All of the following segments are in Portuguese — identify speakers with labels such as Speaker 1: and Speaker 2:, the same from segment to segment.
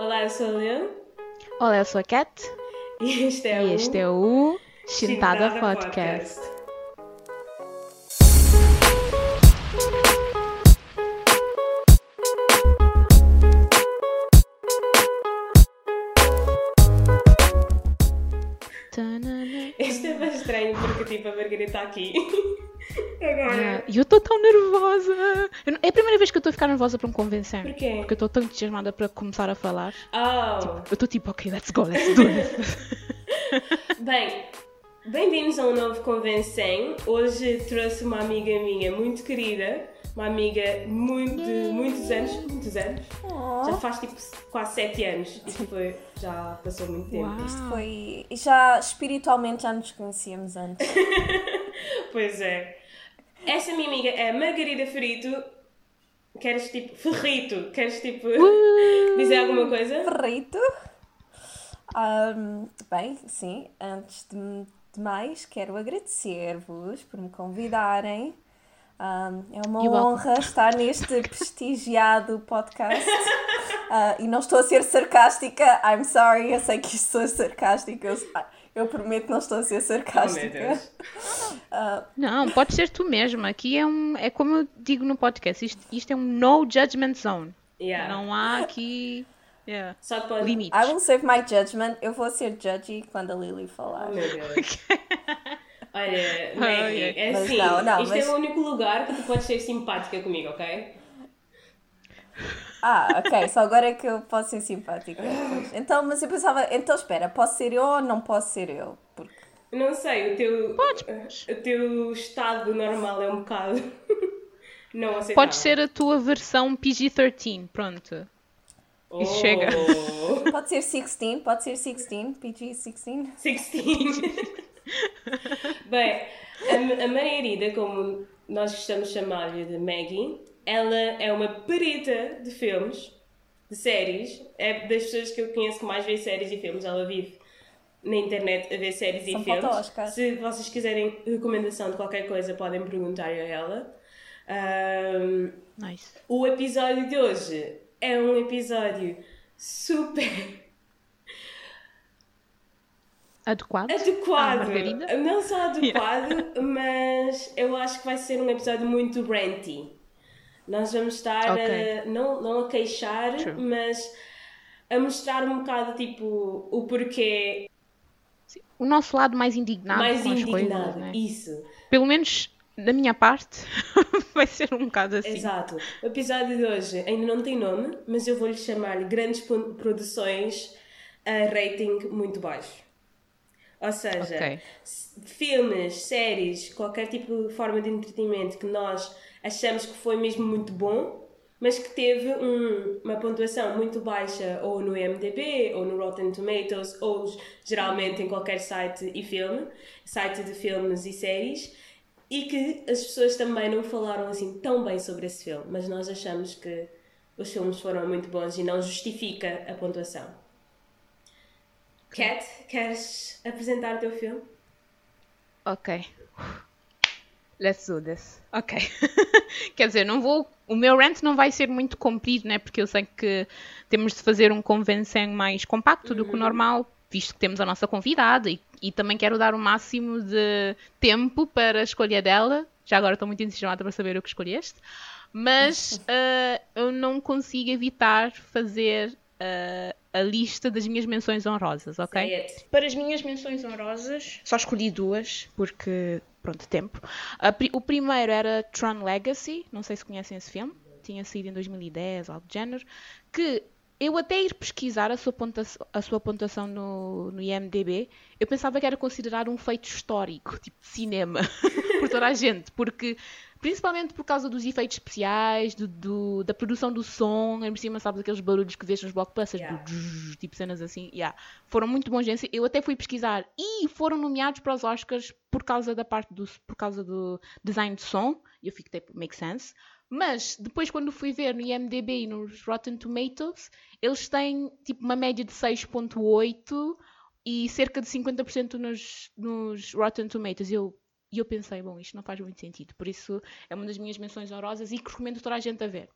Speaker 1: Olá, eu sou a Leon.
Speaker 2: Olá, eu sou a Cat.
Speaker 1: E este é
Speaker 2: e
Speaker 1: o
Speaker 2: este é o Chintada Podcast. Tanana.
Speaker 1: Este é bem estranho porque tipo a Margarida está aqui. Agora.
Speaker 2: E eu estou tão nervosa. É a primeira vez que eu estou a ficar nervosa para me convencer.
Speaker 1: Porquê?
Speaker 2: Porque eu estou tão entusiasmada para começar a falar.
Speaker 1: Oh,
Speaker 2: Eu estou tipo, ok, let's go, let's do this.
Speaker 1: bem, bem-vindos a um novo Convencem. Hoje trouxe uma amiga minha muito querida, uma amiga muito, de muitos anos, muitos anos. Já faz tipo quase sete anos. Isto foi, já passou muito tempo.
Speaker 2: Uau.
Speaker 3: Isto foi. e Já espiritualmente já nos conhecíamos antes.
Speaker 1: Pois é. Essa minha amiga é Margarida Ferrito. Queres tipo. Ferrito? Queres tipo. dizer alguma coisa?
Speaker 3: Perfeito! Ahm, bem, sim, antes de, de mais, quero agradecer-vos por me convidarem. Ahm, é uma honra estar neste prestigiado podcast. Ah, e não estou a ser sarcástica, I'm sorry, eu sei que isto sou sarcástica, eu, eu prometo que não estou a ser
Speaker 1: Oh
Speaker 3: sarcástica.
Speaker 1: Deus.
Speaker 2: Não, pode ser tu mesma. Aqui é um. É como eu digo no podcast, isto, isto é um no judgment zone.
Speaker 1: Yeah.
Speaker 2: Não há aqui. Yeah.
Speaker 1: Só que pode.
Speaker 2: Limites.
Speaker 3: I will save my judgment, eu vou ser judgy quando a Lily
Speaker 1: Oh
Speaker 3: falar.
Speaker 1: meu Deus. Olha, Maggie, é
Speaker 3: Mas
Speaker 1: assim.
Speaker 3: não, não,
Speaker 1: isto
Speaker 3: mas-
Speaker 1: é o único lugar que tu podes ser simpática comigo, ok?
Speaker 3: Ah, ok, só agora é que eu posso ser simpática. Então, mas eu pensava, então espera, posso ser eu ou não posso ser eu? Porque
Speaker 1: Não sei, o teu. O teu estado normal é um bocado. não aceitável.
Speaker 2: Pode ser a tua versão PG-13. Pronto.
Speaker 1: Oh,
Speaker 2: Isso chega.
Speaker 3: pode ser 16, pode ser 16, PG-16.
Speaker 1: 16. Bem, a, a Margarida, como nós gostamos de chamar-lhe de Maggie, ela é uma perita de filmes, de séries. É das pessoas que eu conheço que mais vê séries e filmes. Ela vive na internet a ver séries
Speaker 3: Só
Speaker 1: e filmes.
Speaker 3: Oscar.
Speaker 1: Se vocês quiserem recomendação de qualquer coisa, podem perguntar a ela. Ahm,
Speaker 2: Nice.
Speaker 1: o episódio de hoje é um episódio super
Speaker 2: Adequado?
Speaker 1: adequado.
Speaker 2: Ah,
Speaker 1: não só adequado, mas eu acho que vai ser um episódio muito ranty. Nós vamos estar
Speaker 2: Ok.
Speaker 1: a, não, não a queixar,
Speaker 2: True.
Speaker 1: mas a mostrar um bocado tipo o porquê
Speaker 2: O nosso lado mais indignado
Speaker 1: mais
Speaker 2: com
Speaker 1: indignado.
Speaker 2: coisas, né?
Speaker 1: Isso,
Speaker 2: Pelo menos da minha parte, vai ser um bocado assim.
Speaker 1: exato. O episódio de hoje ainda não tem nome, mas eu vou-lhe chamar Grandes Pro- Produções a rating muito baixo. Ou seja,
Speaker 2: Ok.
Speaker 1: s- filmes, séries, qualquer tipo de forma de entretenimento que nós achamos que foi mesmo muito bom, mas que teve um- uma pontuação muito baixa ou no IMDb, ou no Rotten Tomatoes, ou geralmente em qualquer site e filme, site de filmes e séries, e que as pessoas também não falaram assim tão bem sobre esse filme, mas nós achamos que os filmes foram muito bons e não justifica a pontuação. Kat, queres apresentar o teu filme?
Speaker 2: Ok. Let's do this. Ok. Quer dizer, não vou. O meu rant não vai ser muito comprido, né? Porque eu sei que temos de fazer um convencem mais compacto do que o normal, visto que temos a nossa convidada e, e também quero dar o máximo de tempo para a escolha dela. Já agora estou muito entusiasmada para saber o que escolheste. Mas ah, eu não consigo evitar fazer ah, a lista das minhas menções honrosas, ok? Para as minhas menções honrosas, só escolhi duas, porque, pronto, tempo. O primeiro era Tron Legacy, não sei se conhecem esse filme, tinha saído em 2010, algo do género, que eu até ir pesquisar a sua pontuação, a sua pontuação no, no IMDB, eu pensava que era considerado um feito histórico, tipo cinema, por toda a gente, porque principalmente por causa dos efeitos especiais, do, do- da produção do som, em cima, sabes, aqueles barulhos que vês nos blockbusters,
Speaker 1: Yeah.
Speaker 2: do tipo cenas assim, yeah. foram muito bons. gente. Eu até fui pesquisar e foram nomeados para os Oscars por causa da parte do, por causa do design de som, e eu fiquei tipo, make sense. Mas depois, quando fui ver no IMDb e nos Rotten Tomatoes, eles têm tipo uma média de 6,8 e cerca de 50% nos, nos Rotten Tomatoes. Eu, e eu pensei, bom, isto não faz muito sentido. Por isso é uma das minhas menções honrosas e que recomendo toda a gente a ver.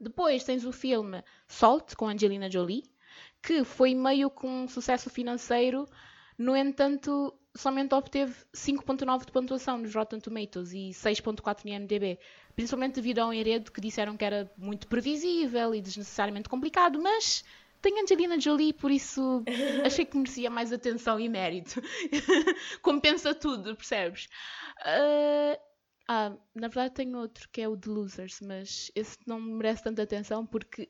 Speaker 2: Depois tens o filme Salt, com Angelina Jolie. que foi meio com um sucesso financeiro, no entanto, somente obteve 5.9 de pontuação nos Rotten Tomatoes e 6.4 no IMDb, principalmente devido a um enredo que disseram que era muito previsível e desnecessariamente complicado, mas tem Angelina Jolie, por isso achei que merecia mais atenção e mérito. Compensa tudo, percebes? Uh, ah, na verdade tenho outro que é o The Losers, mas esse não merece tanta atenção porque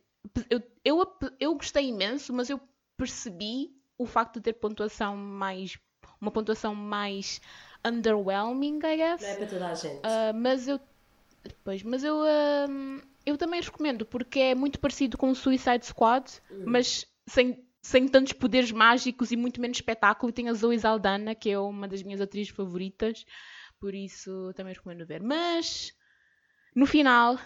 Speaker 2: eu, eu, eu gostei imenso, mas eu percebi o facto de ter pontuação mais. uma pontuação mais underwhelming, I guess.
Speaker 1: Não é para toda a gente.
Speaker 2: Uh, mas eu. Pois, mas eu. Uh, eu também recomendo porque é muito parecido com o Suicide Squad, uhum. mas sem, sem tantos poderes mágicos e muito menos espetáculo. E tem a Zoe Saldana, que é uma das minhas atrizes favoritas, por isso também recomendo ver. Mas no final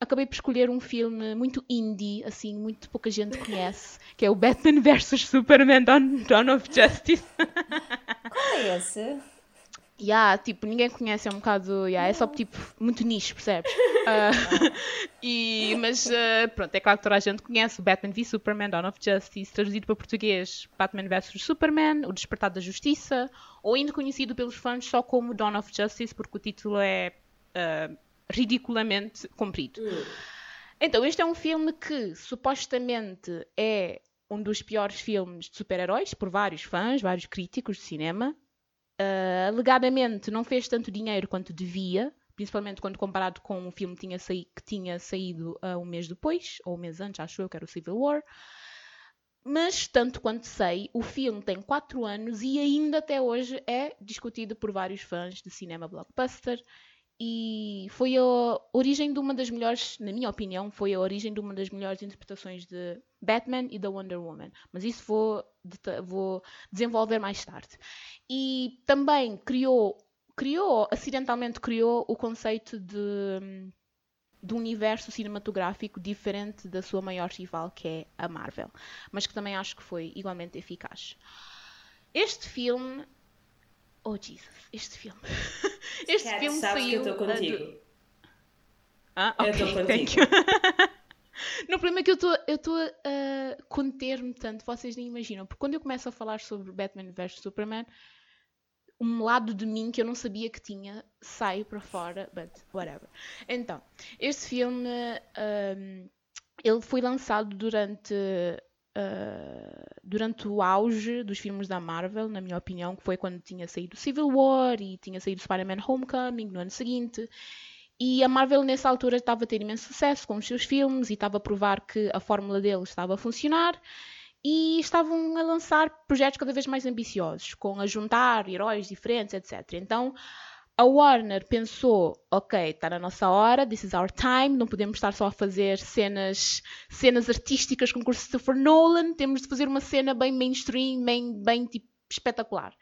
Speaker 2: acabei por escolher um filme muito indie, assim, muito pouca gente conhece, que é o Batman vs Superman Dawn of Justice.
Speaker 3: Qual é esse?
Speaker 2: Yeah, tipo, ninguém conhece, é um bocado. Yeah, é só tipo muito nicho, percebes? Uh, e, mas uh, pronto, é claro que toda a gente conhece o Batman v Superman, Dawn of Justice, traduzido para português Batman vs Superman, O Despertar da Justiça, ou ainda conhecido pelos fãs só como Dawn of Justice, porque o título é uh, ridiculamente comprido. Hum. Então, este é um filme que supostamente é um dos piores filmes de super-heróis, por vários fãs, vários críticos de cinema. Uh, alegadamente não fez tanto dinheiro quanto devia, principalmente quando comparado com um filme que tinha, que tinha saído uh, um mês depois, ou um mês antes, acho eu, que era o Civil War. Mas, tanto quanto sei, o filme tem 4 anos e ainda até hoje é discutido por vários fãs de cinema blockbuster e foi a origem de uma das melhores, na minha opinião, foi a origem de uma das melhores interpretações de Batman e da Wonder Woman. Mas isso vou, vou desenvolver mais tarde. E também criou, criou, acidentalmente criou o conceito de, de universo cinematográfico diferente da sua maior rival, que é a Marvel. Mas que também acho que foi igualmente eficaz. Este filme Oh Jesus, este filme. Este
Speaker 1: Cat,
Speaker 2: filme
Speaker 1: sabes
Speaker 2: saiu.
Speaker 1: que eu estou contigo. Do...
Speaker 2: Ah, ok.
Speaker 1: Eu estou contigo.
Speaker 2: no problema é que eu estou a conter-me tanto, vocês nem imaginam. Porque quando eu começo a falar sobre Batman vs Superman, um lado de mim que eu não sabia que tinha sai para fora, but whatever. Então, este filme um, ele foi lançado durante Uh, durante o auge dos filmes da Marvel, na minha opinião, que foi quando tinha saído Civil War e tinha saído Spider-Man Homecoming no ano seguinte. E a Marvel nessa altura estava a ter imenso sucesso com os seus filmes e estava a provar que a fórmula deles estava a funcionar e estavam a lançar projetos cada vez mais ambiciosos, com a juntar heróis diferentes, etc. Então a Warner pensou, ok, está na nossa hora, this is our time, não podemos estar só a fazer cenas, cenas artísticas com Christopher Nolan, temos de fazer uma cena bem mainstream, bem, bem tipo, espetacular.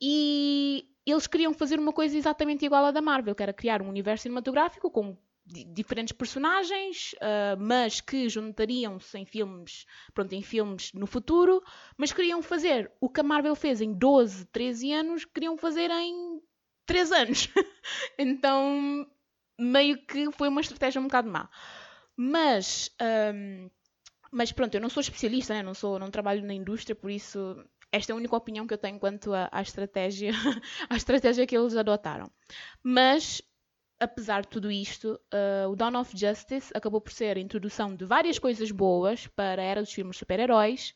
Speaker 2: E eles queriam fazer uma coisa exatamente igual à da Marvel, que era criar um universo cinematográfico com diferentes personagens, uh, mas que juntariam-se em filmes, pronto, em filmes no futuro, mas queriam fazer o que a Marvel fez em 12, 13 anos, queriam fazer em 3 anos. então, meio que foi uma estratégia um bocado má. Mas, um, mas pronto, eu não sou especialista, né? não, sou, não trabalho na indústria, por isso esta é a única opinião que eu tenho quanto à estratégia, à estratégia que eles adotaram. Mas, apesar de tudo isto, uh, o Dawn of Justice acabou por ser a introdução de várias coisas boas para a era dos filmes super-heróis.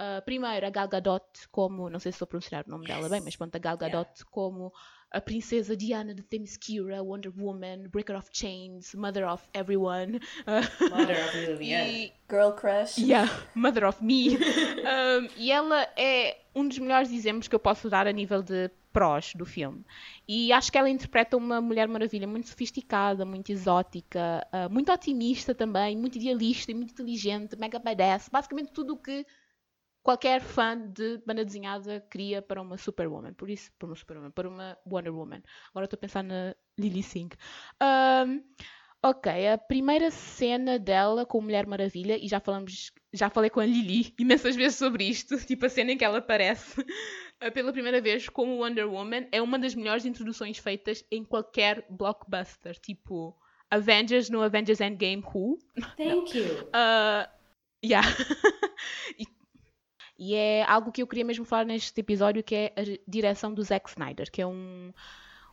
Speaker 2: Uh, primeiro, a Gal Gadot como, não sei se estou a pronunciar o nome dela bem, mas pronto, a Gal Gadot yeah. como a princesa Diana de Themyscira, Wonder Woman, Breaker of Chains, Mother of Everyone.
Speaker 1: Mother of Lillian.
Speaker 3: Girl Crush.
Speaker 2: Yeah, Mother of Me. um, e ela é um dos melhores exemplos que eu posso dar a nível de prós do filme. E acho que ela interpreta uma Mulher Maravilha muito sofisticada, muito exótica, uh, muito otimista também, muito idealista e muito inteligente, mega badass. Basicamente tudo o que qualquer fã de banda desenhada queria para uma Superwoman. Por isso, para uma Superwoman, para uma Wonder Woman. Agora estou a pensar na Lily Singh. Um, ok, a primeira cena dela com Mulher Maravilha, e já falamos, já falei com a Lily imensas vezes sobre isto, tipo a cena em que ela aparece pela primeira vez como Wonder Woman, é uma das melhores introduções feitas em qualquer blockbuster. Tipo, Avengers no Avengers Endgame Who.
Speaker 1: Thank you.
Speaker 2: Uh, yeah. e E é algo que eu queria mesmo falar neste episódio, que é a direção do Zack Snyder, que é um,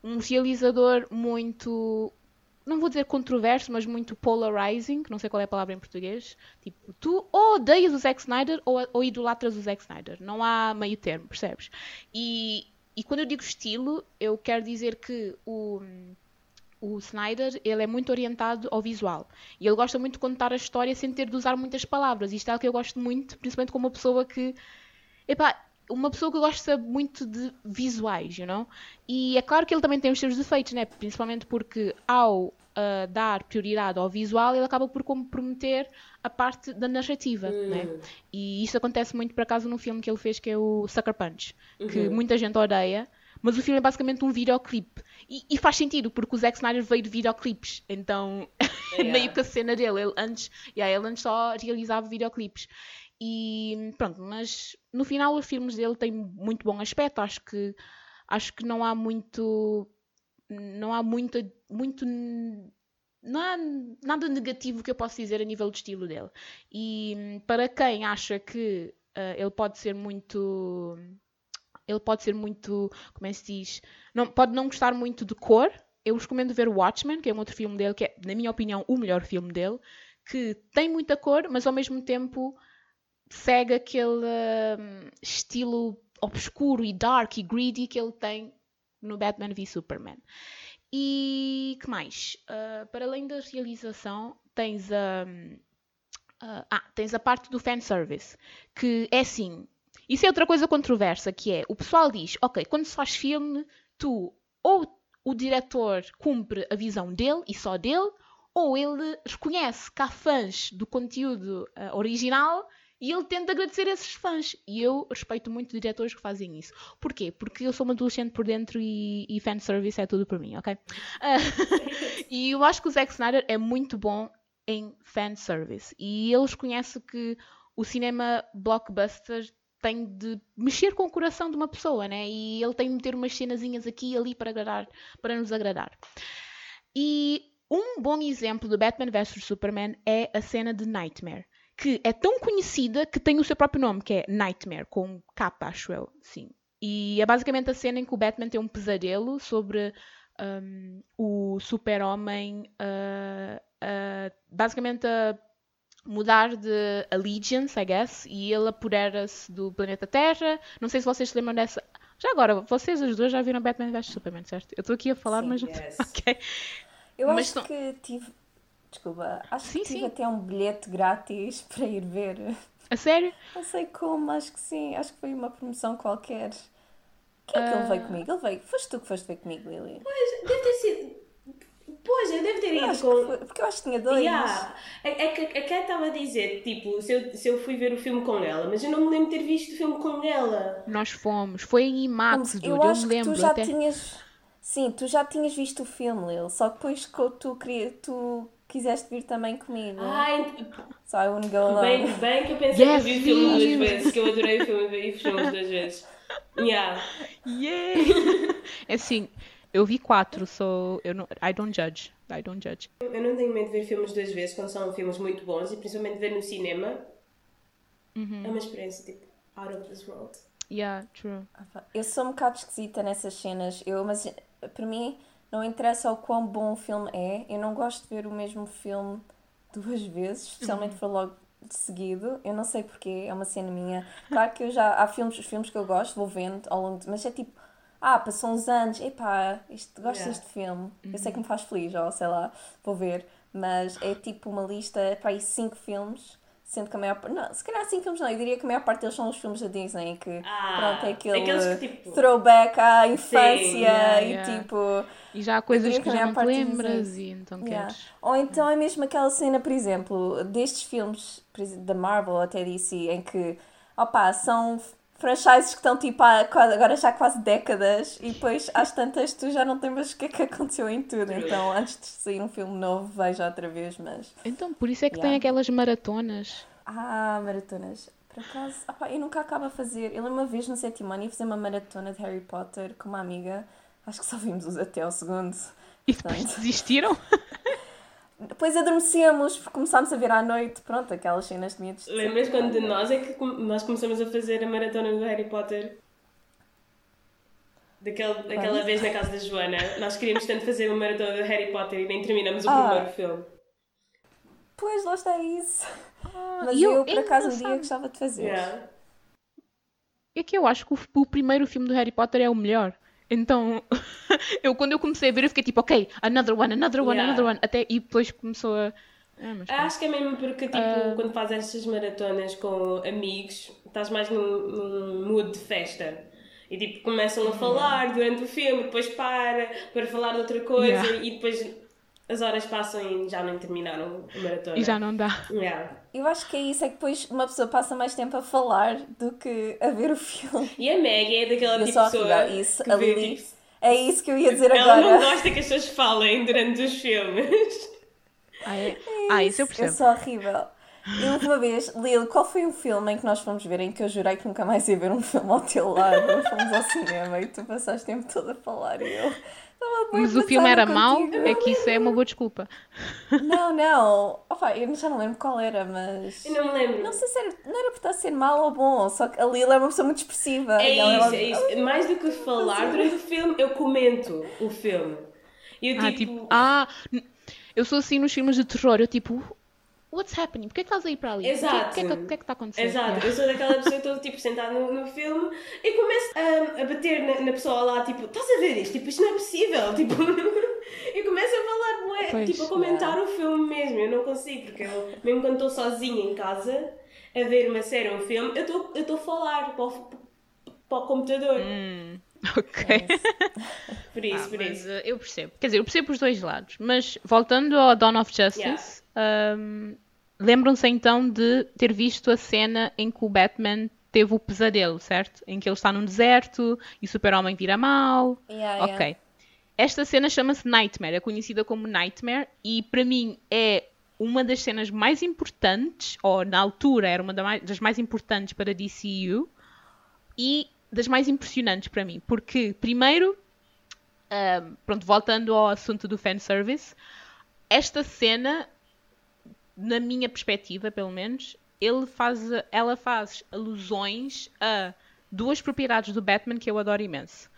Speaker 2: um realizador muito não vou dizer controverso, mas muito polarizing, não sei qual é a palavra em português. Tipo, tu ou odeias o Zack Snyder ou, ou idolatras o Zack Snyder. Não há meio termo, percebes? E, e quando eu digo estilo, eu quero dizer que o, o Snyder ele é muito orientado ao visual. E ele gosta muito de contar a história sem ter de usar muitas palavras. Isto é algo que eu gosto muito, principalmente como uma pessoa que... Epá, uma pessoa que gosta muito de visuais, you know? E é claro que ele também tem os seus defeitos, né? Principalmente porque ao uh, dar prioridade ao visual, ele acaba por comprometer a parte da narrativa,
Speaker 1: Hum.
Speaker 2: né? E isso acontece muito, por acaso, num filme que ele fez que é o Sucker Punch, que
Speaker 1: Uhum.
Speaker 2: muita gente odeia, mas o filme é basicamente um videoclipe. E, e faz sentido, porque o Zack Snyder veio de videoclipes, então
Speaker 1: Yeah.
Speaker 2: meio que a cena dele, ele antes, yeah, ele antes só realizava videoclipes. E pronto, mas no final os filmes dele têm muito bom aspecto, acho que acho que não há muito não há muito muito não há nada negativo que eu possa dizer a nível de estilo dele. E para quem acha que ah, ele pode ser muito ele pode ser muito, como é que se diz, não, pode não gostar muito de cor. Eu recomendo ver Watchmen, que é um outro filme dele, que é, na minha opinião, o melhor filme dele, que tem muita cor, mas ao mesmo tempo segue aquele hum, estilo obscuro e dark e greedy que ele tem no Batman v Superman. E que mais? Ah, para além da realização, tens a. ah, ah, tens a parte do fanservice, que é assim. Isso é outra coisa controversa, que é o pessoal diz, ok, quando se faz filme, tu ou o diretor cumpre a visão dele e só dele, ou ele reconhece que há fãs do conteúdo ah, original e ele tenta agradecer esses fãs. E eu respeito muito diretores que fazem isso. Porquê? Porque eu sou uma adolescente por dentro e, e fanservice é tudo para mim, ok? Ah, e eu acho que o Zack Snyder é muito bom em fanservice. E ele reconhece que o cinema blockbuster tem de mexer com o coração de uma pessoa, né? E ele tem de meter umas cenazinhas aqui e ali para, agradar, para nos agradar. E um bom exemplo do Batman vs Superman é a cena de Nightmare, que é tão conhecida que tem o seu próprio nome, que é Nightmare, com capa, acho eu, sim. E é basicamente a cena em que o Batman tem um pesadelo sobre um, o super-homem, uh, uh, basicamente a mudar de allegiance, I guess, e ele apodera-se do planeta Terra. Não sei se vocês se lembram dessa. Já agora, vocês os dois já viram Batman vs Superman, certo? Eu estou aqui a falar,
Speaker 3: Sim.
Speaker 2: mas.
Speaker 1: Yes.
Speaker 2: ok.
Speaker 3: Eu
Speaker 2: Mas
Speaker 3: acho
Speaker 2: são-
Speaker 3: que tive. Desculpa, acho
Speaker 2: Sim,
Speaker 3: que tive
Speaker 2: sim.
Speaker 3: até um bilhete grátis para ir ver.
Speaker 2: A sério?
Speaker 3: Não sei como, acho que sim. Acho que foi uma promoção qualquer. Quem é que ele
Speaker 2: Ah.
Speaker 3: veio comigo? Ele veio. Foste tu que foste ver comigo, Lily?
Speaker 1: Pois, deve ter sido. Pois, eu devo ter
Speaker 3: Eu
Speaker 1: ido
Speaker 3: acho que
Speaker 1: com.
Speaker 3: foi, porque eu acho que tinha dois.
Speaker 1: Yeah. Que a Kat estava a dizer, tipo, se eu, se eu fui ver o filme com ela, mas eu não me lembro de ter visto o filme com ela.
Speaker 2: Nós fomos. Foi em IMAX,
Speaker 3: eu
Speaker 2: Eu,
Speaker 3: acho
Speaker 2: me
Speaker 3: que
Speaker 2: lembro
Speaker 3: tu já
Speaker 2: até.
Speaker 3: tinhas. Sim, tu já tinhas visto o filme, Lil. Só que depois que tu, queria, tu quiseste vir também comigo.
Speaker 1: Ai,
Speaker 3: So I wouldn't go alone.
Speaker 1: bem, bem que eu pensei
Speaker 2: Yes,
Speaker 1: que eu vi o filme duas vezes, que eu adorei o filme e vi os filmes duas vezes. Yeah.
Speaker 2: Yeah! é assim, eu vi quatro, so eu não, I don't judge. I don't judge.
Speaker 1: Eu não tenho medo de ver filmes duas vezes quando são filmes muito bons e principalmente ver no cinema.
Speaker 2: Uhum.
Speaker 1: É uma experiência tipo out of this world.
Speaker 2: Yeah, true.
Speaker 3: Eu sou um bocado esquisita nessas cenas, eu, mas para mim não interessa o quão bom o filme é, eu não gosto de ver o mesmo filme duas vezes, especialmente se for logo de seguido, eu não sei porquê, é uma cena minha. Claro que eu já, há filmes, os filmes que eu gosto, vou vendo ao longo de, mas é tipo, ah, passou uns anos, epá, isto, gosto
Speaker 1: Yeah.
Speaker 3: deste filme, eu sei que me faz feliz, ou sei lá, vou ver, mas é tipo uma lista, para aí cinco filmes, sendo que a maior parte, não, se calhar cinco filmes não, eu diria que a maior parte deles são os filmes da Disney, que
Speaker 1: Ah,
Speaker 3: pronto, é aquele
Speaker 1: que, tipo-
Speaker 3: throwback à infância
Speaker 1: yeah,
Speaker 3: e
Speaker 2: yeah.
Speaker 3: tipo.
Speaker 2: E já há coisas que
Speaker 3: que a
Speaker 2: já
Speaker 3: maior
Speaker 2: não te lembras e então
Speaker 3: yeah.
Speaker 2: queres.
Speaker 3: Ou então é mesmo aquela cena, por exemplo, destes filmes da Marvel até DC, em que opa, são franchises que estão tipo há quase, agora já há quase décadas e depois às tantas tu já não te lembras o que é que aconteceu em tudo. Então antes de sair um filme novo, veja outra vez, mas.
Speaker 2: Então, por isso é que tem
Speaker 3: Yeah.
Speaker 2: aquelas maratonas.
Speaker 3: Ah, maratonas. Por acaso, opá, eu nunca acabo a fazer. Eu lembro uma vez no sétimo ano ia fazer uma maratona de Harry Potter com uma amiga. Acho que só vimos os até ao segundo.
Speaker 2: E depois
Speaker 3: Portanto,
Speaker 2: desistiram?
Speaker 3: depois adormecemos, começámos a ver à noite, pronto, aquelas cenas de miúdos.
Speaker 1: Lembras quando de nós é que nós começamos a fazer a maratona do Harry Potter? Daquele, daquela vez na casa da Joana, nós queríamos tanto fazer uma maratona do Harry Potter e nem terminamos o
Speaker 3: Ah.
Speaker 1: primeiro filme.
Speaker 3: Pois, lá está isso. Mas
Speaker 2: e
Speaker 3: eu,
Speaker 2: eu-
Speaker 3: por acaso, um dia gostava de fazer.
Speaker 1: Yeah.
Speaker 2: É que eu acho que o, o primeiro filme do Harry Potter é o melhor. Então, eu quando eu comecei a ver, eu fiquei tipo, ok, another one, another one,
Speaker 1: Yeah.
Speaker 2: another one. Até, e depois começou a. Ah, mas pronto.
Speaker 1: Acho que é mesmo porque, tipo,
Speaker 2: Ah.
Speaker 1: quando fazes estas maratonas com amigos, estás mais num, num mood de festa. E, tipo, começam a
Speaker 2: Uhum.
Speaker 1: falar durante o filme, depois para, para falar de outra coisa,
Speaker 2: Yeah.
Speaker 1: e depois as horas passam e já nem terminaram a maratona.
Speaker 2: E já não dá.
Speaker 1: Yeah.
Speaker 3: Eu acho que é isso, é que depois uma pessoa passa mais tempo a falar do que a ver o filme.
Speaker 1: E a Maggie é daquela
Speaker 3: Eu
Speaker 1: tipo pessoa.
Speaker 3: Isso,
Speaker 1: que
Speaker 3: a
Speaker 1: vê,
Speaker 3: Lili.
Speaker 1: tipo,
Speaker 3: É isso que eu ia dizer
Speaker 1: ela não
Speaker 3: agora.
Speaker 1: gosta que as pessoas falem durante os filmes.
Speaker 2: Ah, é? ah isso eu
Speaker 3: Eu
Speaker 2: percebo.
Speaker 3: sou horrível. Eu uma vez, Lil, qual foi o filme em que nós fomos ver em que eu jurei que nunca mais ia ver um filme ao teu lado? Fomos ao cinema e tu passaste o tempo todo a falar e eu.
Speaker 2: Mas o filme era mau, é que isso é uma boa desculpa.
Speaker 3: Não, não. Opa, eu já não lembro qual era, mas.
Speaker 1: Eu não me lembro.
Speaker 3: Não sei se era, não era por estar a ser mau ou bom, só que a Lil é uma pessoa muito expressiva.
Speaker 1: É
Speaker 3: e ela
Speaker 1: isso,
Speaker 3: logo-
Speaker 1: é isso. Mais do que falar durante o filme, eu comento o filme. E eu
Speaker 2: Ah,
Speaker 1: tipo.
Speaker 2: tipo, ah, eu sou assim nos filmes de terror, eu tipo, what's happening? Porquê que estás aí para ali?
Speaker 1: Exato.
Speaker 2: O que, é que, que é que está acontecendo?
Speaker 1: Exato,
Speaker 2: Yeah.
Speaker 1: eu sou daquela pessoa que estou tipo sentada no, no filme e começo a, a bater na, na pessoa lá, tipo, estás a ver isto? Tipo, isto não é possível. Tipo, e começo a falar, bué,
Speaker 2: Pois,
Speaker 1: tipo, a comentar o filme mesmo. Eu não consigo, porque eu, mesmo quando estou sozinha em casa a ver uma série ou um filme, eu estou eu estou a falar para o, para o computador.
Speaker 2: Hum, ok.
Speaker 1: Por isso,
Speaker 2: Ah,
Speaker 1: por
Speaker 2: mas,
Speaker 1: isso.
Speaker 2: uh, eu percebo. Quer dizer, eu percebo os dois lados. Mas voltando ao Dawn of Justice, um, lembram-se então de ter visto a cena em que o Batman teve o pesadelo, certo? Em que ele está num deserto e o super-homem vira mau.
Speaker 3: Yeah, yeah.
Speaker 2: Ok. Esta cena chama-se Nightmare, é conhecida como Nightmare, e para mim é uma das cenas mais importantes, ou na altura era uma das mais importantes para DCU, e das mais impressionantes para mim, porque primeiro, ahm, pronto, voltando ao assunto do fanservice, esta cena, na minha perspectiva pelo menos, ele faz, ela faz alusões a duas propriedades do Batman que eu adoro imenso.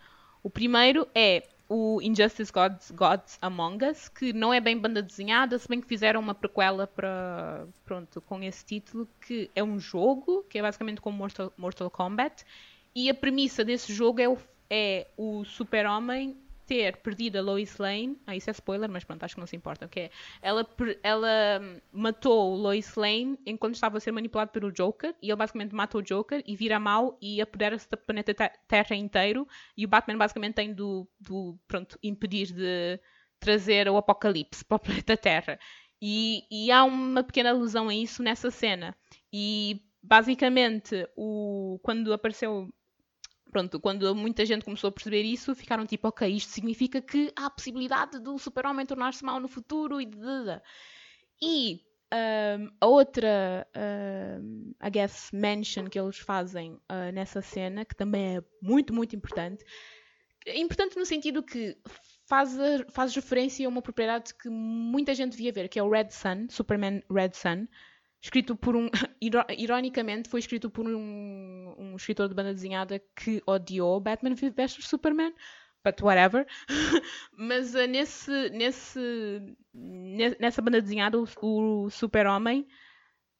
Speaker 2: O primeiro é o Injustice Gods, Gods Among Us, que não é bem banda desenhada, se bem que fizeram uma prequela para pronto, com esse título, que é um jogo, que é basicamente como Mortal, Mortal Kombat, e a premissa desse jogo é o, é o super-homem ter perdido a Lois Lane. Ah, isso é spoiler, mas pronto, acho que não se importa. que é, ela, ela matou o Lois Lane enquanto estava a ser manipulado pelo Joker. E ele basicamente mata o Joker e vira mau e apodera-se do planeta Te- Terra inteiro. E o Batman basicamente tem do, do pronto, impedir de trazer o apocalipse para o planeta Terra. E, e há uma pequena alusão a isso nessa cena. E basicamente, o, quando apareceu pronto, quando muita gente começou a perceber isso, ficaram tipo, ok, isto significa que há a possibilidade do super-homem tornar-se mau no futuro e. E ahm, a outra, ahm, I guess, mention que eles fazem ah, nessa cena, que também é muito, muito importante, importante no sentido que faz, faz referência a uma propriedade que muita gente devia ver, que é o Red Sun, Superman Red Sun, escrito por um. iro- Ironicamente, foi escrito por um, um escritor de banda desenhada que odiou Batman vs Superman. But whatever. Mas uh, nesse, nesse, ne- nessa banda desenhada, o, o Super-Homem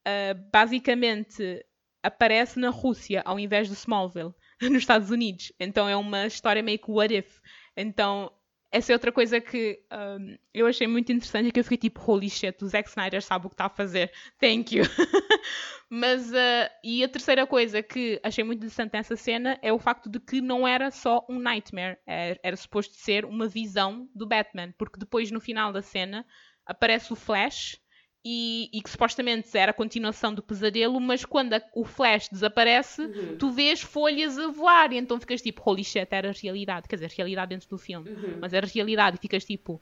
Speaker 2: uh, basicamente aparece na Rússia ao invés de Smallville, nos Estados Unidos. Então é uma história meio que what if. Então essa é outra coisa que um, eu achei muito interessante e que eu fiquei tipo, holy shit, o Zack Snyder sabe o que está a fazer. Thank you. Mas, uh, e a terceira coisa que achei muito interessante nessa cena é o facto de que não era só um nightmare, era, era suposto ser uma visão do Batman, porque depois no final da cena aparece o Flash e, e que supostamente era a continuação do pesadelo, mas quando a- o Flash desaparece,
Speaker 1: Uhum.
Speaker 2: tu vês folhas a voar e então ficas tipo, holy shit, era realidade. Quer dizer, realidade dentro do filme,
Speaker 1: Uhum.
Speaker 2: mas era realidade e ficas tipo,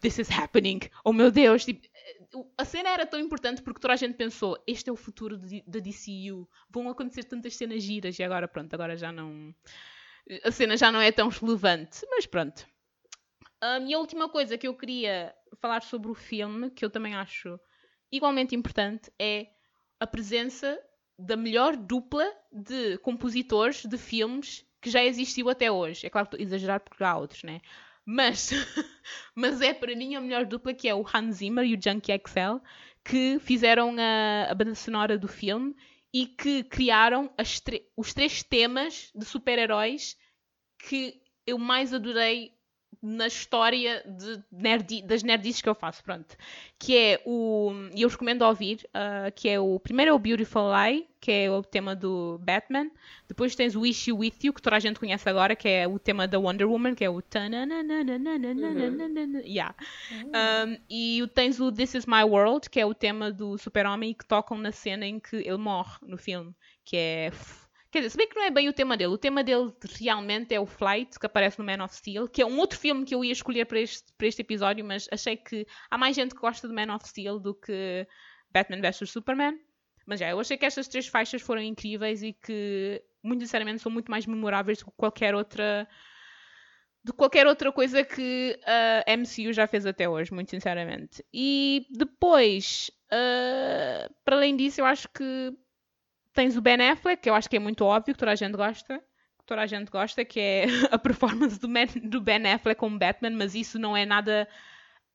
Speaker 2: this is happening, oh meu Deus. Tipo, eh, a cena era tão importante porque toda a gente pensou, este é o futuro da DCU, vão acontecer tantas cenas giras e agora pronto, agora já não. A cena já não é tão relevante, mas pronto. Um, e a última coisa que eu queria falar sobre o filme, que eu também acho igualmente importante, é a presença da melhor dupla de compositores de filmes que já existiu até hoje. É claro que estou a exagerar porque há outros, né? Mas, mas é para mim a melhor dupla que é o Hans Zimmer e o Junkie XL, que fizeram a, a banda sonora do filme e que criaram os três temas de super-heróis que eu mais adorei na história de nerdi, das nerdices que eu faço, pronto. Que é o. E eu recomendo ouvir, uh, que é o. Primeiro é o Beautiful Lie, que é o tema do Batman. Depois tens o Wish You With You, que toda a gente conhece agora, que é o tema da Wonder Woman, que é o. Uhum. Yeah. Um, e tens o This Is My World, que é o tema do Super-Homem, que tocam na cena em que ele morre no filme. Que é Quer dizer, se bem que não é bem o tema dele. O tema dele realmente é o Flight, que aparece no Man of Steel, que é um outro filme que eu ia escolher para este, para este episódio, mas achei que há mais gente que gosta de Man of Steel do que Batman vs Superman. Mas já, eu achei que estas três faixas foram incríveis e que, muito sinceramente, são muito mais memoráveis do que qualquer outra de qualquer outra coisa que a MCU já fez até hoje, muito sinceramente. E depois, uh, para além disso, eu acho que Tens o Ben Affleck, que eu acho que é muito óbvio, que toda a gente gosta. Que toda a gente gosta, que é a performance do, Man, do Ben Affleck como Batman, mas isso não é nada.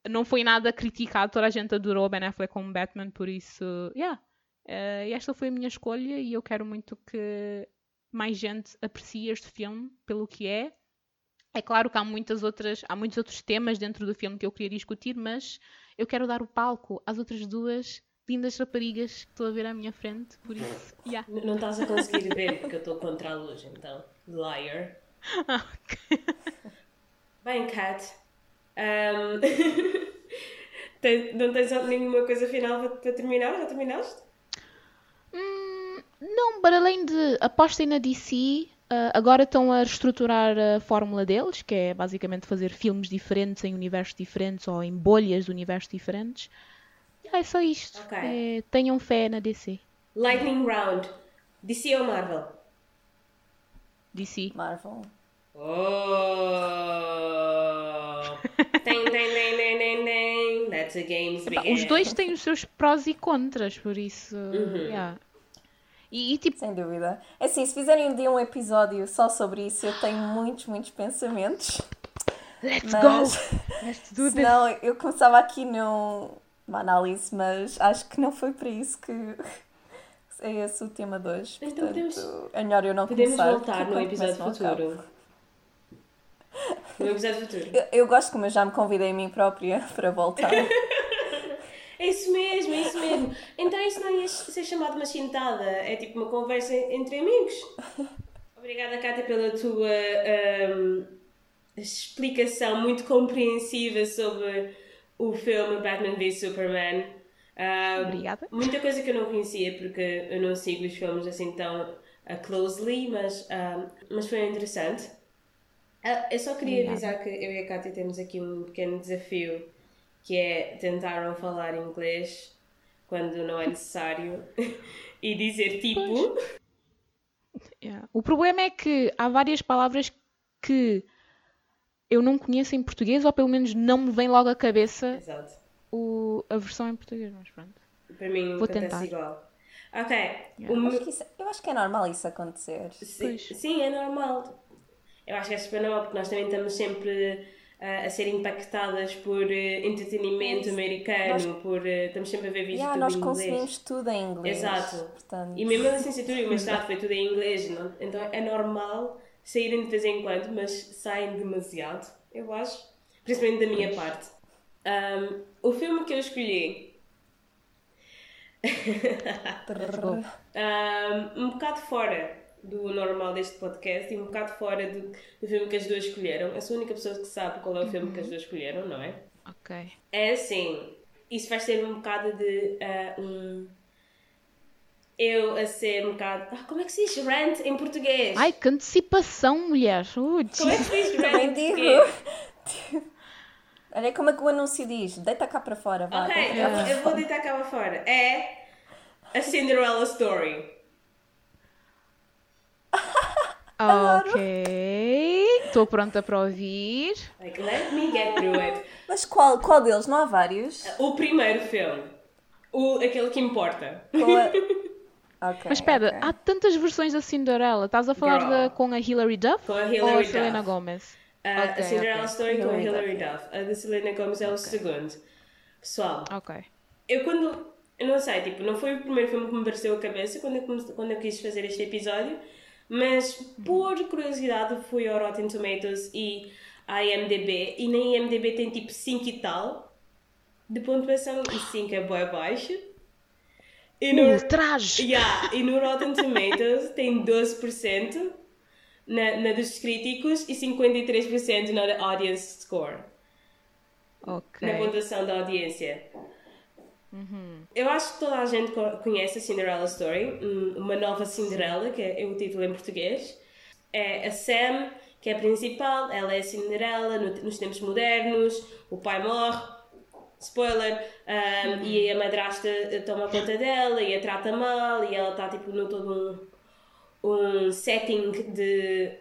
Speaker 2: Não foi nada criticado, toda a gente adorou o Ben Affleck como Batman, por isso. Yeah. Uh, esta foi a minha escolha e eu quero muito que mais gente aprecie este filme pelo que é. É claro que há muitas outras, há muitos outros temas dentro do filme que eu queria discutir, mas eu quero dar o palco às outras duas lindas raparigas que estou a ver à minha frente, por isso, yeah.
Speaker 1: Não estás a conseguir ver porque eu estou contra a luz, então. Liar.
Speaker 2: Ah, ok.
Speaker 1: Bem, Kat. Um... não tens nenhuma coisa final para terminar? Já terminaste?
Speaker 2: Hum, não, para além de apostem na DC, Uh, agora estão a reestruturar a fórmula deles, que é basicamente fazer filmes diferentes em universos diferentes ou em bolhas de universos diferentes. É só isto. Okay. É, tenham fé na DC.
Speaker 1: Lightning Round. DC ou Marvel?
Speaker 2: DC.
Speaker 3: Marvel.
Speaker 1: Oh! tem, tem, tem, tem, tem, tem. That's a game's
Speaker 2: Epá, Os dois têm os seus prós e contras, por isso. Uhum. Yeah.
Speaker 3: E, e, tipo... Sem dúvida. É assim, se fizerem um dia um episódio só sobre isso, eu tenho muitos, muitos pensamentos.
Speaker 2: Let's mas... go! Let's do
Speaker 3: Senão, eu começava aqui num uma análise, mas acho que não foi para isso que é esse o tema de hoje. Então Portanto, podemos, é melhor eu não
Speaker 1: podemos
Speaker 3: começar.
Speaker 1: voltar no episódio futuro. No episódio futuro.
Speaker 3: Eu, eu, gosto como eu já me convidei a mim própria para voltar.
Speaker 1: é isso mesmo, é isso mesmo. Então isso não ia ser chamado uma chintada, é tipo uma conversa entre amigos. Obrigada, Cátia, pela tua um, explicação muito compreensiva sobre o filme Batman v Superman.
Speaker 2: Uh, Obrigada.
Speaker 1: Muita coisa que eu não conhecia, porque eu não sigo os filmes assim tão uh, closely, mas, uh, mas foi interessante. eu só queria Obrigada. avisar que eu e a Kátia temos aqui um pequeno desafio, que é tentar não falar inglês quando não é necessário e dizer tipo.
Speaker 2: Yeah. O problema é que há várias palavras que eu não conheço em português, ou pelo menos não me vem logo à cabeça o, a versão em português, mas pronto.
Speaker 1: Para mim Vou tentar. igual. Ok. Yeah.
Speaker 3: Eu, acho que isso, eu acho que é normal isso acontecer.
Speaker 1: Sim, sim, é normal. Eu acho que é super normal porque nós também estamos sempre uh, a ser impactadas por uh, entretenimento americano, nós, por, uh, estamos sempre a ver vídeos yeah,
Speaker 3: tudo em inglês. nós consumimos tudo em inglês.
Speaker 1: Exato. Portanto... E mesmo a licenciatura e o mestrado foi tudo em inglês, não? então é normal saírem de vez em quando, mas saem demasiado, eu acho. Principalmente da minha parte. Um, o filme que eu escolhi. um, um bocado fora do normal deste podcast e um bocado fora do, do filme que as duas escolheram. Eu sou a única pessoa que sabe qual é o filme que as duas escolheram, não é?
Speaker 2: Ok.
Speaker 1: É assim, isso vai ser um bocado de uh, um eu a ser um bocado. Ah, como é que se diz rant em português?
Speaker 2: Ai, que antecipação, mulher! Uh,
Speaker 1: como é que se diz rant?
Speaker 3: Digo. Olha como é que o anúncio diz: deita cá para fora, vá.
Speaker 1: Ok, eu, eu vou deitar cá para fora. É a Cinderella Story.
Speaker 2: ok. Estou pronta para ouvir.
Speaker 1: Like, let me get through it.
Speaker 3: Mas qual, qual deles? Não há vários?
Speaker 1: O primeiro filme. O, aquele que importa.
Speaker 3: Qual é? Ok,
Speaker 2: Mas espera,
Speaker 3: ok.
Speaker 2: há tantas versões da Cinderela. Estás a falar
Speaker 1: Girl.
Speaker 2: da, com a Hilary Duff?
Speaker 1: Com a
Speaker 2: ou
Speaker 1: Hilary
Speaker 2: a Selena
Speaker 1: Duff.
Speaker 2: Gomez?
Speaker 1: Uh,
Speaker 2: Ok,
Speaker 1: a Cinderella. Story com a
Speaker 3: Hilary Duff,
Speaker 1: Duff. A da Selena Gomez é o segundo. Pessoal,
Speaker 2: Ok.
Speaker 1: eu quando. Eu não sei, tipo, não foi o primeiro filme que me apareceu a cabeça quando eu, comece- quando eu quis fazer este episódio, mas por curiosidade fui ao Rotten Tomatoes e à IMDB e na IMDB tem tipo 5 e tal de pontuação e 5 é boa baixo. E no,
Speaker 2: Uh, traje!
Speaker 1: Yeah, e no Rotten Tomatoes tem 12% na, na dos críticos e 53% na audience score,
Speaker 2: Ok.
Speaker 1: na pontuação da audiência. Eu acho que toda a gente co- conhece a Cinderella Story, um, uma nova Cinderela, que é o título em português. É a Sam, que é a principal, ela é a Cinderela no- nos tempos modernos, o pai morre, spoiler, um, e a madrasta eh, toma conta dela e a trata mal, e ela está tipo no todo um, um setting de.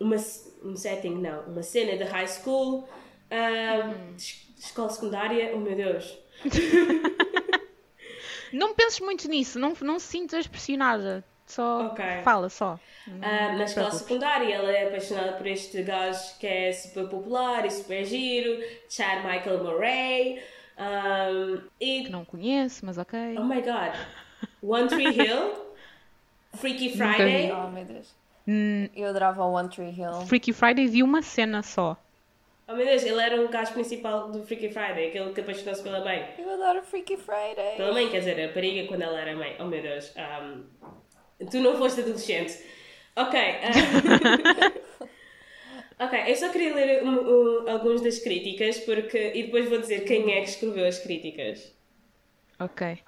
Speaker 1: Uma, um setting, não, uma cena de high school, um, es- escola secundária, oh meu Deus.
Speaker 2: Não penses muito nisso, não, não sintas pressionada. Só
Speaker 1: Ok.
Speaker 2: fala, só.
Speaker 1: Ah, na escola secundária, ela é apaixonada por este gajo que é super popular e super giro, Chad Michael Murray. Um, e,
Speaker 2: Que não conheço, mas ok.
Speaker 1: oh my god, One Tree Hill, Freaky Friday.
Speaker 2: vi.
Speaker 3: Oh meu Deus.
Speaker 2: Hum,
Speaker 3: Eu adorava o One Tree Hill.
Speaker 2: Freaky Friday vi uma cena só.
Speaker 1: Oh meu Deus, ele era o gajo principal do Freaky Friday, aquele que apaixonou-se pela mãe.
Speaker 3: Eu adoro Freaky Friday.
Speaker 1: Pela mãe, quer dizer, a rapariga quando ela era mãe. Oh meu Deus, um, tu não foste adolescente. Ok. ah, ok, eu só queria ler um, um, algumas das críticas porque, e depois vou dizer quem é que escreveu as críticas.
Speaker 2: Ok.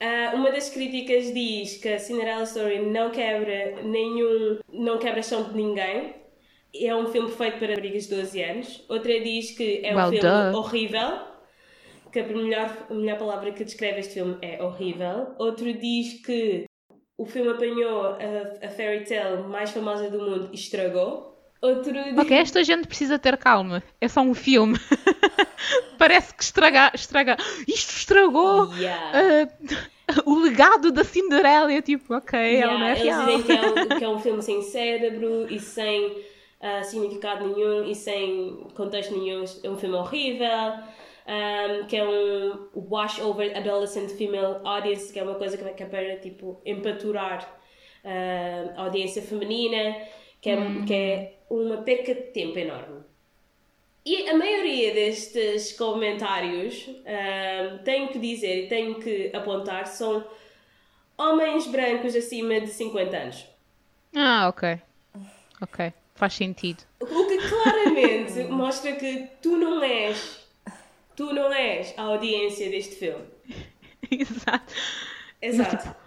Speaker 1: Ah, uma das críticas diz que a Cinderella Story não quebra nenhum. não quebra chão de ninguém. É um filme feito para raparigas de 12 anos. Outra diz que é um
Speaker 2: Well,
Speaker 1: filme
Speaker 2: duh.
Speaker 1: horrível. Que a melhor, a melhor palavra que descreve este filme é horrível. Outro diz que o filme apanhou a, a fairy tale mais famosa do mundo e estragou. Outro diz.
Speaker 2: Ok, esta gente precisa ter calma. É só um filme. Parece que estraga, estraga. Isto estragou
Speaker 1: Yeah.
Speaker 2: ah, o legado da Cinderela. Eu tipo, ok, ela
Speaker 1: Yeah,
Speaker 2: não é
Speaker 1: eles
Speaker 2: real.
Speaker 1: dizem que é, um, que é um filme sem cérebro e sem ah, significado nenhum e sem contexto nenhum. É um filme horrível. um, que é um wash over adolescent female audience, que é uma coisa que, que é para tipo empaturar ah, a audiência feminina, que é, que é uma perca de tempo enorme. E a maioria destes comentários, tenho que dizer e tenho que apontar, são homens brancos acima de 50 anos.
Speaker 2: Ah, ok. Ok, faz sentido.
Speaker 1: O que claramente mostra que tu não és, tu não és a audiência deste filme.
Speaker 2: Exato.
Speaker 1: Exato.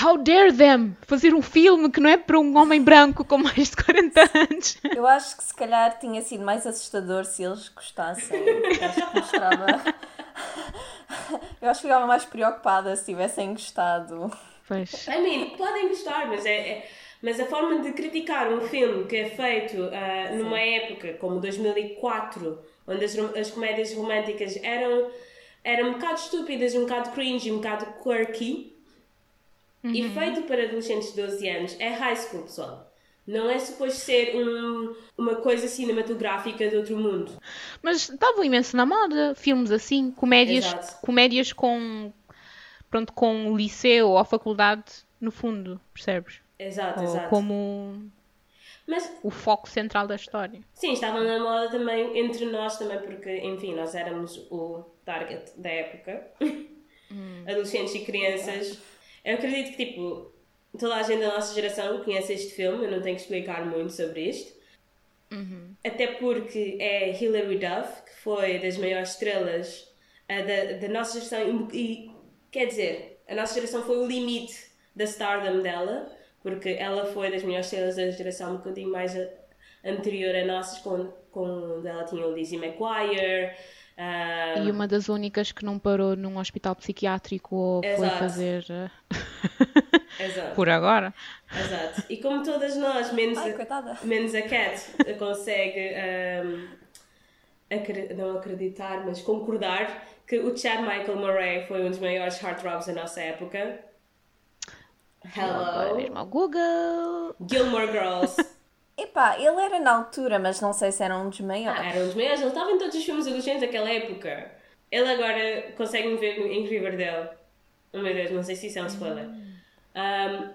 Speaker 2: How dare them fazer um filme que não é para um homem branco com mais de 40 anos?
Speaker 3: Eu acho que se calhar tinha sido mais assustador se eles gostassem. Acho que mostrava. Eu acho que ficava mais preocupada se tivessem gostado.
Speaker 2: Pois.
Speaker 1: I mean, podem gostar, mas, é, é- mas a forma de criticar um filme que é feito ah, numa época como 2004, onde as, as comédias românticas eram, eram um bocado estúpidas, um bocado cringe, um bocado quirky, e feito para adolescentes de 12 anos, é high school, pessoal. Não é suposto ser um- uma coisa cinematográfica de outro mundo.
Speaker 2: Mas estavam imenso na moda, filmes assim, comédias,
Speaker 1: Exato.
Speaker 2: comédias com pronto, com liceu ou faculdade no fundo, percebes?
Speaker 1: Exato,
Speaker 2: Ou
Speaker 1: exato.
Speaker 2: como
Speaker 1: Mas
Speaker 2: o foco central da história.
Speaker 1: Sim, estava na moda também entre nós também, porque, enfim, nós éramos o target da época. Adolescentes e crianças. Eu acredito que, tipo, toda a gente da nossa geração conhece este filme, eu não tenho que explicar muito sobre isto. Até porque é Hilary Duff, que foi das maiores estrelas ah, da, da nossa geração. E, quer dizer, a nossa geração foi o limite da stardom dela, porque ela foi das maiores estrelas da geração um bocadinho mais a- anterior a nossas, quando, quando ela tinha o Lizzie McGuire. Ah,
Speaker 2: E uma das únicas que não parou num hospital psiquiátrico ou foi
Speaker 1: Exato.
Speaker 2: fazer. eh,
Speaker 1: Exato.
Speaker 2: Por agora.
Speaker 1: Exato. E como todas nós, menos,
Speaker 3: Ai, coitada.
Speaker 1: menos a Cat, consegue ahm, acre- não acreditar, mas concordar que o Chad Michael Murray foi um dos maiores heartthrobs da nossa época.
Speaker 2: Agora
Speaker 1: Hello.
Speaker 2: mesmo ao Google.
Speaker 1: Gilmore Girls.
Speaker 3: Epá, ele era na altura, mas não sei se era um dos maiores.
Speaker 1: Ah, era um dos maiores. Ele estava em todos os filmes adolescentes daquela época. Ele agora consegue me ver em Riverdale. Oh meu Deus, não sei se isso é um spoiler. Um,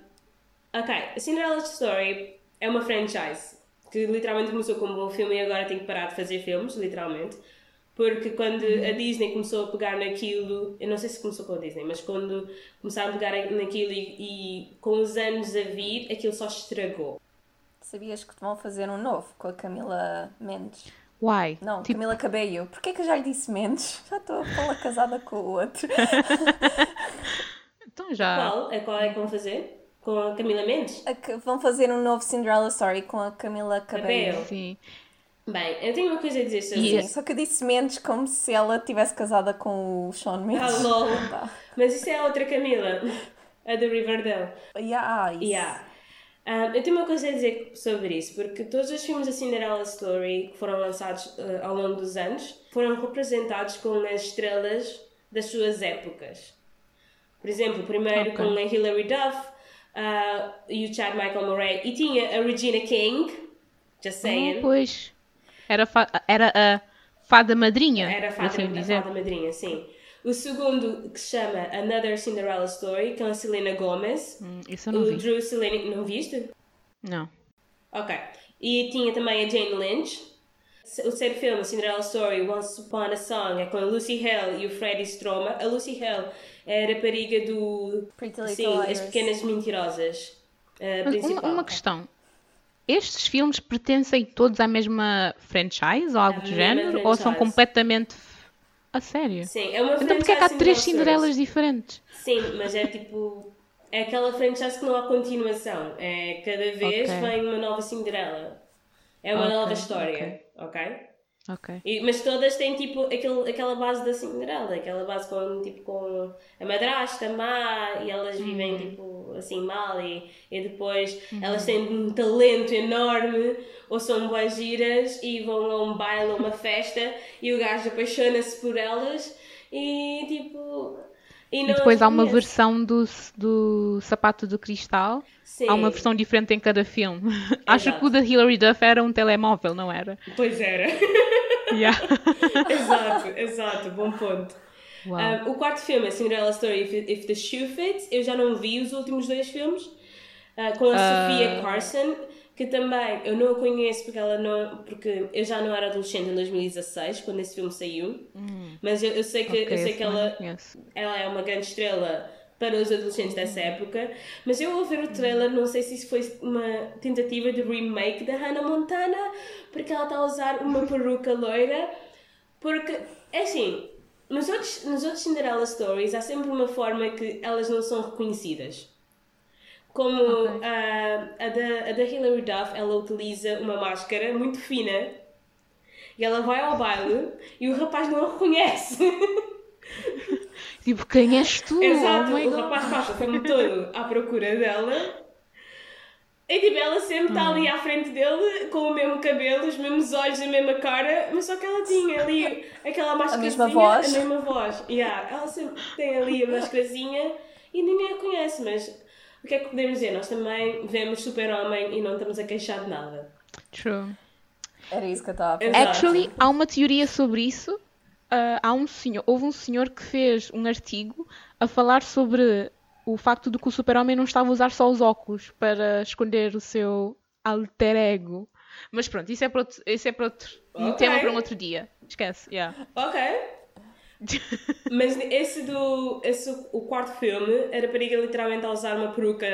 Speaker 1: ok, a Cinderella Story é uma franchise que literalmente começou como um bom filme e agora tem que parar de fazer filmes, literalmente. Porque quando a Disney começou a pegar naquilo, eu não sei se começou com a Disney, mas quando começaram a pegar naquilo e, e com os anos a vir, aquilo só estragou.
Speaker 3: Sabias que vão fazer um novo com a Camila Mendes?
Speaker 2: Why?
Speaker 3: Não,
Speaker 2: Tipo,
Speaker 3: Camila Cabello. Porquê que eu já lhe disse Mendes? Já estou a falar casada com o outro.
Speaker 2: então já.
Speaker 1: Qual? É qual é que vão fazer? Com a Camila Mendes?
Speaker 3: A que- Vão fazer um novo Cinderella Story com a Camila Cabello.
Speaker 1: Cabello.
Speaker 2: Sim.
Speaker 1: Bem, eu tenho uma coisa a dizer sobre
Speaker 2: E-
Speaker 1: isso.
Speaker 3: Só que eu disse Mendes como se ela tivesse casada com o Sean Mendes.
Speaker 1: Ah, lol.
Speaker 3: Tá.
Speaker 1: Mas isso é a outra Camila, a do Riverdale.
Speaker 3: Yeah, isso.
Speaker 1: Yeah. Um, eu tenho uma coisa a dizer sobre isso, porque todos os filmes da Cinderella Story que foram lançados uh, ao longo dos anos foram representados com as estrelas das suas épocas. Por exemplo, primeiro
Speaker 2: Ok.
Speaker 1: com a Hilary Duff uh, e o Chad Michael Murray, e tinha a Regina King, just saying.
Speaker 2: Oh, pois. Era, era a fada madrinha.
Speaker 1: Era a fada,
Speaker 2: assim
Speaker 1: a fada madrinha, sim. O segundo, que se chama Another Cinderella Story, com a Selena Gomez.
Speaker 2: Hum, Isso eu não
Speaker 1: o
Speaker 2: vi.
Speaker 1: Drew Selena... Não viste?
Speaker 2: Não.
Speaker 1: Ok. E tinha também a Jane Lynch. O terceiro filme, Cinderella Story, Once Upon a Song, é com a Lucy Hale e o Freddie Stroma. A Lucy Hale é a rapariga do...
Speaker 3: Pretty Little
Speaker 1: Sim, As
Speaker 3: Liars.
Speaker 1: Pequenas Mentirosas.
Speaker 2: Uma, uma questão. Estes filmes pertencem todos à mesma franchise ou algo do género? Ou são
Speaker 1: franchise.
Speaker 2: completamente. A sério?
Speaker 1: Sim, é uma
Speaker 2: Então porquê é que há
Speaker 1: franchise
Speaker 2: três Cinderellas diferentes?
Speaker 1: Sim, mas é tipo. É aquela franchise que não há continuação. É cada vez
Speaker 2: Ok.
Speaker 1: vem uma nova Cinderela. É uma
Speaker 2: Ok,
Speaker 1: nova história, ok? E- mas todas têm tipo aquele, aquela base da Cinderela, aquela base com tipo com a madrasta má e elas vivem
Speaker 2: Uhum.
Speaker 1: tipo assim mal e, e depois elas têm um talento enorme ou são boas giras e vão a um baile ou uma festa e o gajo apaixona-se por elas e tipo e,
Speaker 2: E depois há uma versão do, do sapato de cristal.
Speaker 1: Sim.
Speaker 2: Há uma versão diferente em cada filme. Acho que o da Hilary Duff era um telemóvel, não era?
Speaker 1: Pois era.
Speaker 2: Yeah.
Speaker 1: exato, exato, bom ponto. Um, o quarto filme é Cinderella Story If, If the Shoe Fits. Eu já não vi os últimos dois filmes. uh, com a
Speaker 2: Ah.
Speaker 1: Sofia Carson, que também eu não a conheço porque ela não. porque eu já não era adolescente em 2016, quando esse filme saiu. Mas eu, eu sei que,
Speaker 2: Hum. Ok,
Speaker 1: eu sei que ela, ela é uma grande estrela para os adolescentes dessa época. Mas eu ao ver o trailer, não sei se isso foi uma tentativa de remake da Hannah Montana, porque ela está a usar uma peruca loira. Porque, é assim, nos outros, nos outros Cinderella Stories há sempre uma forma que elas não são reconhecidas. Como
Speaker 2: Ok.
Speaker 1: a, a, da, a da Hilary Duff, ela utiliza uma máscara muito fina e ela vai ao baile e o rapaz não a reconhece.
Speaker 2: Tipo, quem és tu?
Speaker 1: Exato,
Speaker 2: Oh
Speaker 1: o
Speaker 2: God.
Speaker 1: rapaz passa o filme todo à procura dela. E tipo, ela sempre está
Speaker 2: Hum.
Speaker 1: ali à frente dele, com o mesmo cabelo, os mesmos olhos, a mesma cara, mas só que ela tinha ali aquela máscarazinha,
Speaker 3: mesma voz.
Speaker 1: a mesma voz. Yeah, ela sempre tem ali a máscarazinha e ninguém a conhece, mas o que é que podemos dizer? Nós também vemos Super-Homem e não estamos a queixar de nada.
Speaker 2: True.
Speaker 3: Era isso que eu estava a pensar.
Speaker 2: Actually, há uma teoria sobre isso. Ah, há um senhor, houve um senhor que fez um artigo a falar sobre o facto de que o super-homem não estava a usar só os óculos para esconder o seu alter ego. Mas pronto, isso é para outro, isso é para outro um
Speaker 1: Ok.
Speaker 2: tema para um outro dia. Esquece, yeah.
Speaker 1: Ok. Mas esse do. Esse, o quarto filme, a rapariga literalmente a usar uma peruca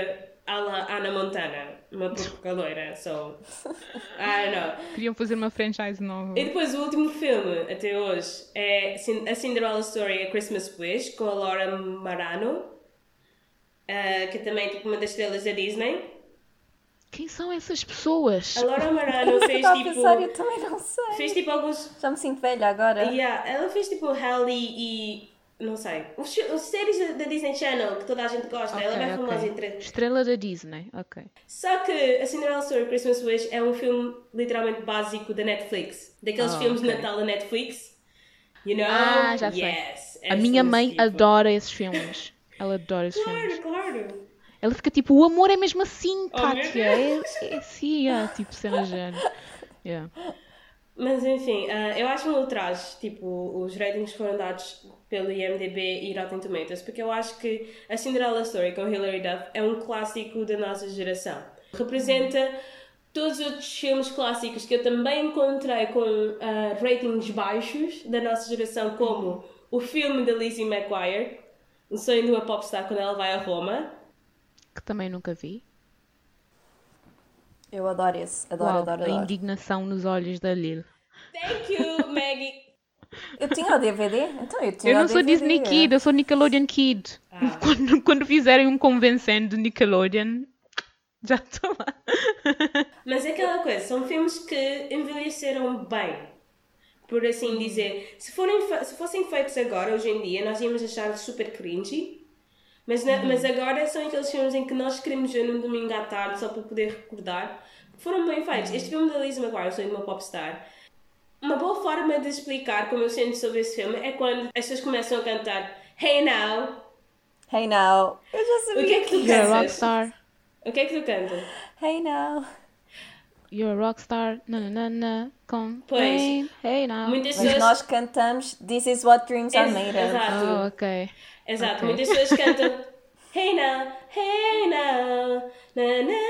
Speaker 1: à la Ana Montana. Uma peruca loira, so. I don't know.
Speaker 2: Queriam fazer uma franchise nova.
Speaker 1: E depois o último filme, até hoje, é a Cinderella Story A Christmas Wish, com a Laura Marano, ah, que também é tipo uma das estrelas da Disney.
Speaker 2: Quem são essas pessoas?
Speaker 1: A Laura Marano fez
Speaker 3: Estava a
Speaker 1: tipo.
Speaker 3: pensar, eu também não sei.
Speaker 1: Fez tipo alguns
Speaker 3: Já me sinto velha agora.
Speaker 1: Yeah, ela fez tipo Halle e Não sei. Os, os séries da, Disney Channel que toda a gente gosta, ela é bem
Speaker 2: Ok,
Speaker 1: famosa entre.
Speaker 2: Estrela da Disney, ok.
Speaker 1: Só que a Cinderella Story Christmas Wish é um filme literalmente básico da Netflix. Daqueles
Speaker 2: Ah,
Speaker 1: filmes de
Speaker 2: ok.
Speaker 1: Natal da Netflix. You know?
Speaker 2: Ah, já sei.
Speaker 1: yes.
Speaker 2: A minha mãe
Speaker 1: tipo.
Speaker 2: adora esses filmes. Ela adora esses filmes.
Speaker 1: Claro, claro.
Speaker 2: Ela fica tipo, o amor é mesmo assim,
Speaker 1: Oh,
Speaker 2: Kátia. É, é assim, é, tipo, cena género. Yeah.
Speaker 1: Mas enfim, ah, eu acho um ultraje, tipo, os ratings foram dados pelo IMDB e Rotten Tomatoes, porque eu acho que a Cinderella Story com Hilary Duff é um clássico da nossa geração. Representa todos os outros filmes clássicos que eu também encontrei com ah, ratings baixos da nossa geração, como o filme da Lizzie McGuire, O Sonho de uma Popstar quando ela vai a Roma.
Speaker 2: Que também nunca vi.
Speaker 3: Eu adoro esse. Adoro,
Speaker 2: Uau,
Speaker 3: adoro,
Speaker 2: a
Speaker 3: adoro.
Speaker 2: indignação nos olhos da Lil.
Speaker 1: Thank you, Maggie!
Speaker 3: Eu tinha o DVD? Então eu tinha
Speaker 2: Eu não
Speaker 3: o
Speaker 2: sou
Speaker 3: DVD.
Speaker 2: Disney Kid, eu sou Nickelodeon Kid.
Speaker 1: Ah.
Speaker 2: Quando, quando fizerem um convencendo Nickelodeon, já estou lá.
Speaker 1: Mas é aquela coisa, são filmes que envelheceram bem, por assim dizer. Se, forem, se fossem feitos agora, hoje em dia, nós íamos achar super cringy. Mas, na- mas agora são aqueles filmes em que nós queremos ver num domingo à tarde só para poder recordar. Foram bem feitos. Este filme da Lizzie McGuire, Sonho de uma Popstar, uma boa forma de explicar como eu sinto sobre esse filme é quando as pessoas começam a cantar Hey Now,
Speaker 3: Hey now. Eu já sabia
Speaker 1: o que é que tu cantas?
Speaker 2: rockstar.
Speaker 1: O que é que tu cantas?
Speaker 3: Hey now.
Speaker 2: You're a rockstar. Na na na na. Com.
Speaker 1: Pois.
Speaker 2: Hey, now.
Speaker 1: Muitas
Speaker 3: Mas
Speaker 1: pessoas...
Speaker 3: nós cantamos This is what dreams are made of.
Speaker 1: Exato.
Speaker 2: Oh, ok.
Speaker 1: Exato,
Speaker 2: Ok.
Speaker 1: muitas pessoas cantam Hey now, hey now, na na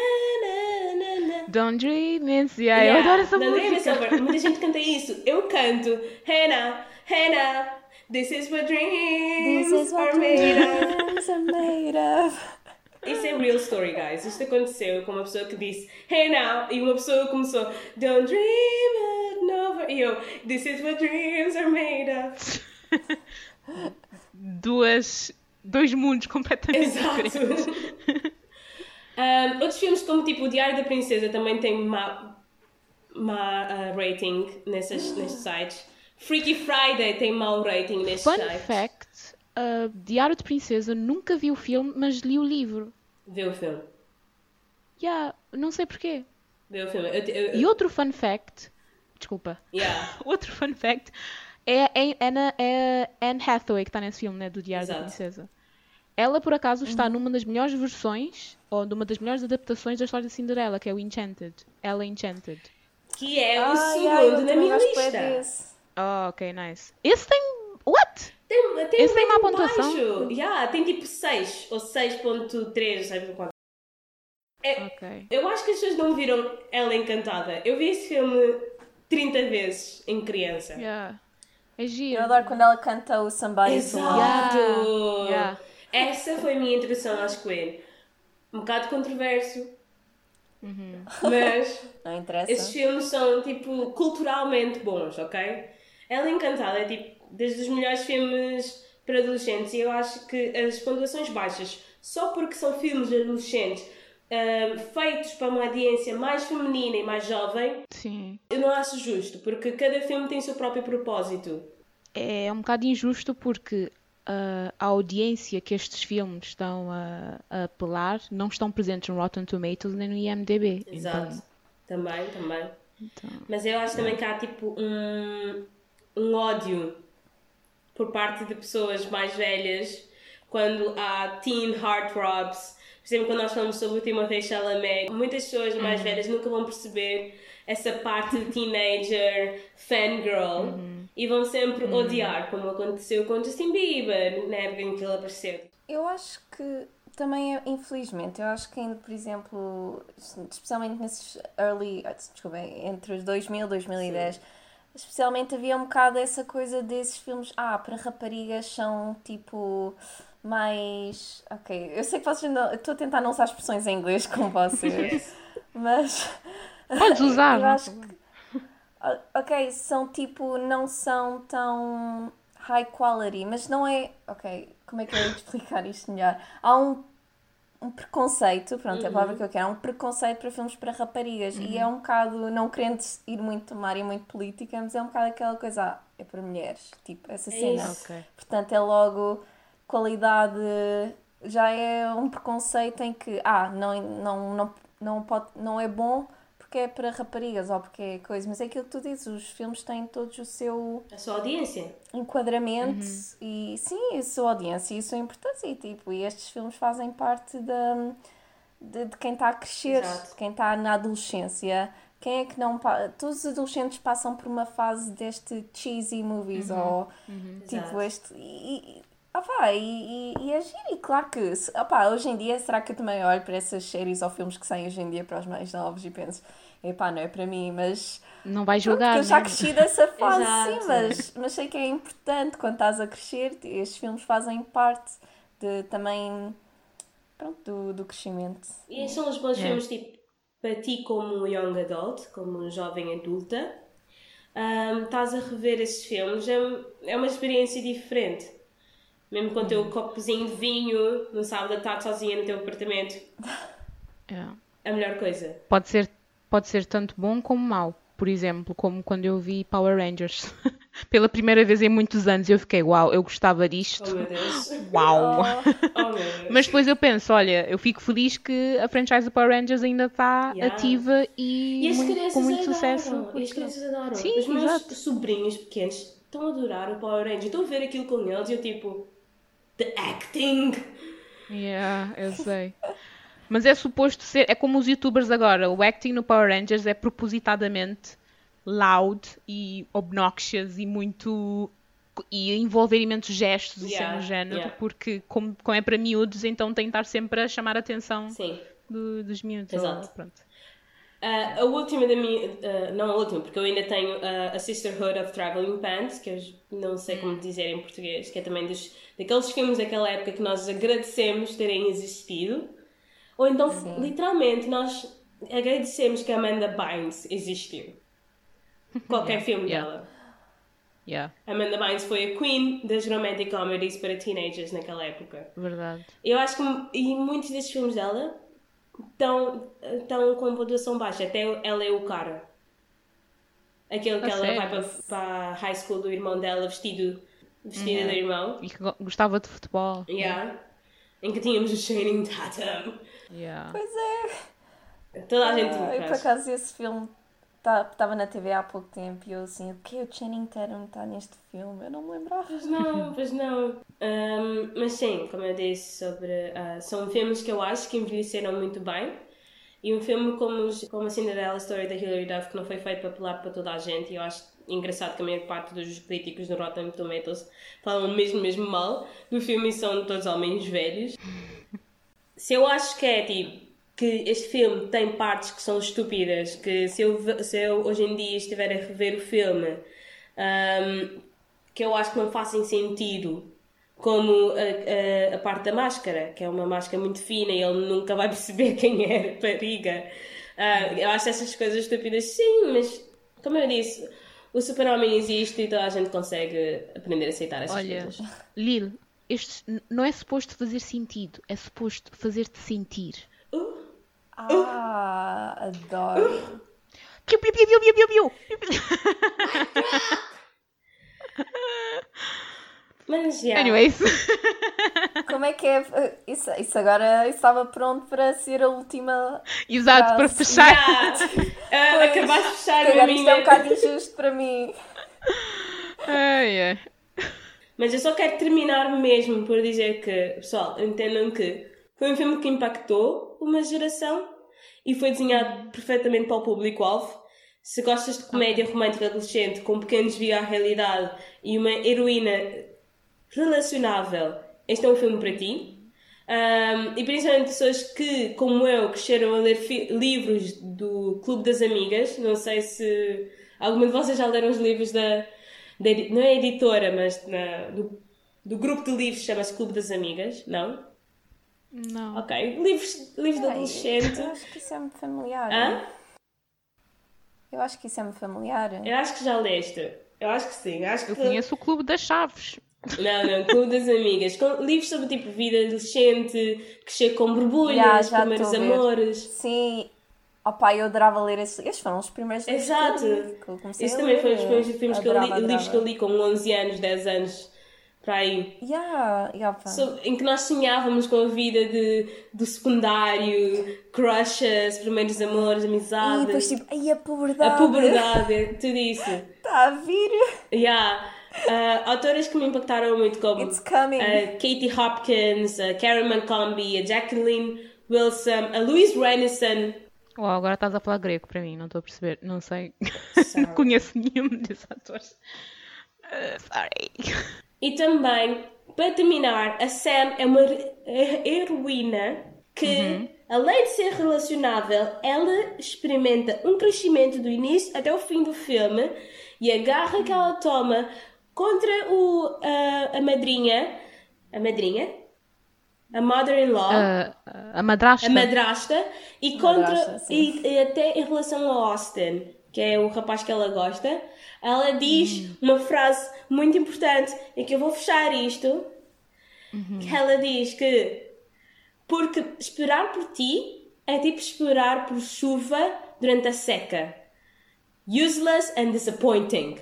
Speaker 1: na na na.
Speaker 2: Don't dream it's... Yeah,
Speaker 1: Yeah,
Speaker 2: eu adoro essa música.
Speaker 1: essa ver- Muita gente canta isso. Eu canto Hey now, hey now, this is what dreams
Speaker 3: This is what
Speaker 1: are made of.
Speaker 3: dreams are made of.
Speaker 1: Isso é real story, guys. Isto aconteceu com uma pessoa que disse Hey now, e uma pessoa começou Don't dream it over. E eu, This is what dreams are made of.
Speaker 2: Duas... Dois mundos completamente diferentes.
Speaker 1: Exato. Um, outros filmes como tipo O Diário da Princesa também têm má, má ah, rating nessas, nestes sites. Freaky Friday tem mau rating nestes
Speaker 2: Fun
Speaker 1: sites.
Speaker 2: fact, uh, Diário de Princesa, nunca vi o filme, mas li o livro.
Speaker 1: Vê o filme.
Speaker 2: Yeah, não sei porquê.
Speaker 1: Vê o filme. Eu, eu,
Speaker 2: E outro fun fact, desculpa,
Speaker 1: yeah.
Speaker 2: outro fun fact, é, é, é, na- é Anne Hathaway que está nesse filme, né, do Diário da
Speaker 1: Exato.
Speaker 2: Princesa. Ela, por acaso, está numa das melhores versões, ou numa das melhores adaptações da história de Cinderela, que é o Enchanted. Ela Enchanted.
Speaker 1: Que é o
Speaker 3: Ah,
Speaker 1: segundo
Speaker 3: yeah, eu
Speaker 1: na minha lista.
Speaker 3: desse.
Speaker 2: Oh, ok, nice. Esse tem... What?
Speaker 1: Tem, tem
Speaker 2: Esse tem má
Speaker 1: rating
Speaker 2: pontuação?
Speaker 1: baixo. Yeah, tem tipo 6 ou 6.3, não sei quanto. É,
Speaker 2: Ok.
Speaker 1: Eu acho que as pessoas não viram Ela Encantada. Eu vi esse filme 30 vezes em criança.
Speaker 2: Yeah. É giro.
Speaker 3: Eu adoro quando ela canta o Somebody.
Speaker 1: Exato!
Speaker 2: Yeah, yeah.
Speaker 1: Essa foi a minha introdução às Queen. Um bocado controverso,
Speaker 2: Uhum.
Speaker 1: mas
Speaker 3: Não interessa.
Speaker 1: esses filmes são tipo culturalmente bons, ok? Ela Encantada é tipo desde os melhores filmes para adolescentes e eu acho que as pontuações baixas, só porque são filmes de adolescentes ah, feitos para uma audiência mais feminina e mais jovem,
Speaker 2: Sim.
Speaker 1: eu não acho justo, porque cada filme tem o seu próprio propósito.
Speaker 2: É um bocado injusto porque ah, a audiência que estes filmes estão a, a apelar não estão presentes no Rotten Tomatoes nem no IMDb.
Speaker 1: Exato.
Speaker 2: Então,
Speaker 1: Também, também.
Speaker 2: então,
Speaker 1: Mas eu acho também que há tipo um, um ódio por parte de pessoas mais velhas quando há teen heartthrobs. Por exemplo, quando nós falamos sobre o Timothée Chalamet, muitas pessoas mais velhas nunca vão perceber essa parte de teenager, fangirl, e vão sempre odiar, como aconteceu com Justin Bieber, na época em que ele apareceu.
Speaker 3: Eu acho que também, infelizmente, eu acho que ainda, por exemplo, especialmente nesses early, desculpem, entre os 2000 e 2010, especialmente havia um bocado essa coisa desses filmes, ah, para raparigas são tipo mais. Ok, eu sei que vocês não. Estou a tentar não usar expressões em inglês com vocês, mas.
Speaker 2: Podes usar,
Speaker 3: Eu acho que. Ok, são tipo. Não são tão high quality, mas não é. Ok, como é que eu ia explicar isto melhor? Há um, um preconceito, pronto, é a palavra que eu quero, há um preconceito para filmes para raparigas e é um bocado, não querendo ir muito tomar e muito política, mas é um bocado aquela coisa. Ah, é para mulheres. Tipo, essa
Speaker 1: É
Speaker 3: cena.
Speaker 1: isso.
Speaker 2: Ok.
Speaker 3: Portanto, é logo qualidade. Já é um preconceito em que, ah, não, não, não, não, pode, não é bom porque é para raparigas ou porque é coisa. Mas é aquilo que tu dizes, os filmes têm todos o seu
Speaker 1: A sua audiência.
Speaker 3: enquadramento e sim, a sua audiência e a sua importância. E, tipo, e estes filmes fazem parte da, de, de quem está a crescer,
Speaker 1: Exato.
Speaker 3: de quem está na adolescência. Quem é que não. Todos os adolescentes passam por uma fase deste cheesy movies ou tipo
Speaker 1: Exato.
Speaker 3: este. E, e, opá, e, e, e é giro. E claro que, se- opá, hoje em dia, será que eu também olho para essas séries ou filmes que saem hoje em dia para os mais novos e penso, epá, não é para mim, mas.
Speaker 2: Não vai
Speaker 3: Pronto,
Speaker 2: julgar,
Speaker 3: porque eu já
Speaker 2: né?
Speaker 3: cresci dessa fase, sim, mas, mas sei que é importante quando estás a crescer. Estes filmes fazem parte de, também pronto, do, do crescimento.
Speaker 1: E esses são os bons
Speaker 2: É.
Speaker 1: filmes, tipo, para ti como young adult, como jovem adulta. ahm, estás a rever esses filmes, é, é uma experiência diferente. Mesmo com o
Speaker 2: Uhum.
Speaker 1: teu copozinho de vinho, no sábado à tarde sozinha no teu apartamento,
Speaker 2: É.
Speaker 1: a melhor coisa.
Speaker 2: Pode ser, pode ser tanto bom como mau. Por exemplo, como quando eu vi Power Rangers. Pela primeira vez em muitos anos eu fiquei, uau, eu gostava
Speaker 1: Oh
Speaker 2: disto.
Speaker 1: Deus.
Speaker 2: Uau!
Speaker 1: Oh Deus.
Speaker 2: Mas depois eu penso, olha, eu fico feliz que a franchise Power Rangers ainda está
Speaker 1: Yeah.
Speaker 2: ativa e,
Speaker 1: E
Speaker 2: muito- com muito
Speaker 1: adoram.
Speaker 2: sucesso.
Speaker 1: E as crianças adoram.
Speaker 2: Sim,
Speaker 1: Os meus
Speaker 2: exato.
Speaker 1: sobrinhos pequenos estão a adorar o Power Rangers. Estou a ver aquilo com eles e eu tipo... The acting!
Speaker 2: Yeah, eu sei. Mas é suposto ser, é como os youtubers agora, o acting no Power Rangers é propositadamente loud e obnoxious e muito e envolver imensos gestos e
Speaker 1: Yeah,
Speaker 2: assim no género,
Speaker 1: yeah.
Speaker 2: porque como, como é para miúdos, então tem que estar sempre a chamar a atenção do- dos miúdos.
Speaker 1: Exato.
Speaker 2: ou- pronto.
Speaker 1: Ah, a última da minha. ah, não a última, porque eu ainda tenho ah, a Sisterhood of Traveling Pants, que eu não sei como dizer em português, que é também dos, daqueles filmes daquela época que nós agradecemos terem existido. Ou então, literalmente, nós agradecemos que Amanda Bynes existiu. Qualquer filme
Speaker 2: Yeah.
Speaker 1: dela.
Speaker 2: Yeah,
Speaker 1: Amanda Bynes foi a queen das romantic comedies para teenagers naquela época.
Speaker 2: verdade.
Speaker 1: Eu acho que e muitos desses filmes dela estão, estão com pontuação baixa. Até ela é o cara. Aquele que ela
Speaker 2: sério?
Speaker 1: vai para, para a high school do irmão dela vestido, vestida do irmão.
Speaker 2: E que go- gostava de futebol.
Speaker 1: Yeah. Em que tínhamos o Channing Tatum.
Speaker 2: Yeah.
Speaker 3: Pois é.
Speaker 1: Toda a gente
Speaker 3: Ah, eu, por acaso, esse filme estava na TV há pouco tempo e eu assim, o que? O Channing Tatum está neste filme? Eu não me lembrava.
Speaker 1: Pois não, pois não. Ahm, mas sim, como eu disse, sobre, ah, são filmes que eu acho que envelheceram muito bem. E um filme como, como a Cinderella Story da Hilary Duff, que não foi feito para apelar para toda a gente, e eu acho engraçado que a maior parte dos críticos do Rotten Tomatoes falam mesmo, mesmo mal do filme e são todos homens velhos. Se eu acho que é tipo que este filme tem partes que são estúpidas, que se eu, se eu hoje em dia estiver a rever o filme, ahm, que eu acho que não fazem sentido, como a, a, a parte da máscara, que é uma máscara muito fina e ele nunca vai perceber quem é a rapariga. Ah, eu acho essas coisas estúpidas, sim, mas como eu disse, o super-homem existe e toda a gente consegue aprender a aceitar essas
Speaker 2: Olha,
Speaker 1: coisas.
Speaker 2: Lil, este não é suposto fazer sentido, é suposto fazer-te sentir.
Speaker 3: Ah, adoro.
Speaker 2: Piu, piu, piu, piu, piu, piu, piu.
Speaker 1: Mas, yeah.
Speaker 2: Anyways,
Speaker 3: Como é que é? Isso, isso agora estava pronto para ser a última.
Speaker 2: exato, para fechar.
Speaker 1: Yeah. Ah, acabaste de fechar a
Speaker 3: Agora isto é um bocado injusto para mim.
Speaker 2: Ai, ai.
Speaker 1: Mas eu só quero terminar mesmo por dizer que, pessoal, entendam que foi um filme que impactou uma geração e foi desenhado perfeitamente para o público-alvo. Se gostas de comédia romântica adolescente com um pequeno desvio à realidade e uma heroína relacionável, este é um filme para ti. Um, e principalmente pessoas que, como eu, cresceram a ler livros do Clube das Amigas. Não sei se alguma de vocês já leram os livros da. Da não é editora, mas na- do, do grupo de livros que chama-se Clube das Amigas, não?
Speaker 2: Não.
Speaker 1: Ok. Livros, livros de adolescente.
Speaker 3: Eu acho que isso é muito familiar.
Speaker 1: Hã?
Speaker 3: Eu acho que isso é muito familiar.
Speaker 1: Eu acho que já leste. Eu acho que sim. Acho
Speaker 2: Eu
Speaker 1: que...
Speaker 2: conheço o Clube das Chaves.
Speaker 1: Não, não, Clube das Amigas. Com livros sobre tipo vida adolescente, crescer com borbulhas,
Speaker 3: já
Speaker 1: primeiros amores.
Speaker 3: Sim, Opa, eu adorava ler esses. Estes foram os primeiros livros
Speaker 1: Exato.
Speaker 3: que eu li, que eu comecei a
Speaker 1: também
Speaker 3: ler.
Speaker 1: foi os primeiros filmes que eu li, livros que eu li com 11 anos, 10 anos, para aí.
Speaker 3: Yeah, yeah.
Speaker 1: So- em que nós sonhávamos com a vida de, do secundário, crushes, primeiros amores,
Speaker 3: E
Speaker 1: amizades,
Speaker 3: depois tipo, ai a puberdade.
Speaker 1: a puberdade, tudo isso.
Speaker 3: Está a vir.
Speaker 1: Yeah. Uh, autoras que me impactaram muito como
Speaker 3: It's coming.
Speaker 1: a Katie Hopkins, a Karen McCombie, a Jacqueline Wilson, a Louise Renison.
Speaker 2: Uau, agora estás a falar grego para mim, não estou a perceber. Não sei. Não conheço nenhum desses atores. Uh, sorry.
Speaker 1: E também, para terminar, a Sam é uma he- heroína que, além de ser relacionável, ela experimenta um crescimento do início até o fim do filme e a garra que ela toma contra o, a, a madrinha, a madrinha, a mother-in-law,
Speaker 2: Uh, a madrasta.
Speaker 1: a madrasta e contra
Speaker 3: Madrasta,
Speaker 1: e, e até em relação a Austin, que é o rapaz que ela gosta, ela diz uma frase muito importante e que eu vou fechar isto. Que ela diz que porque esperar por ti é tipo esperar por chuva durante a seca. Useless and disappointing.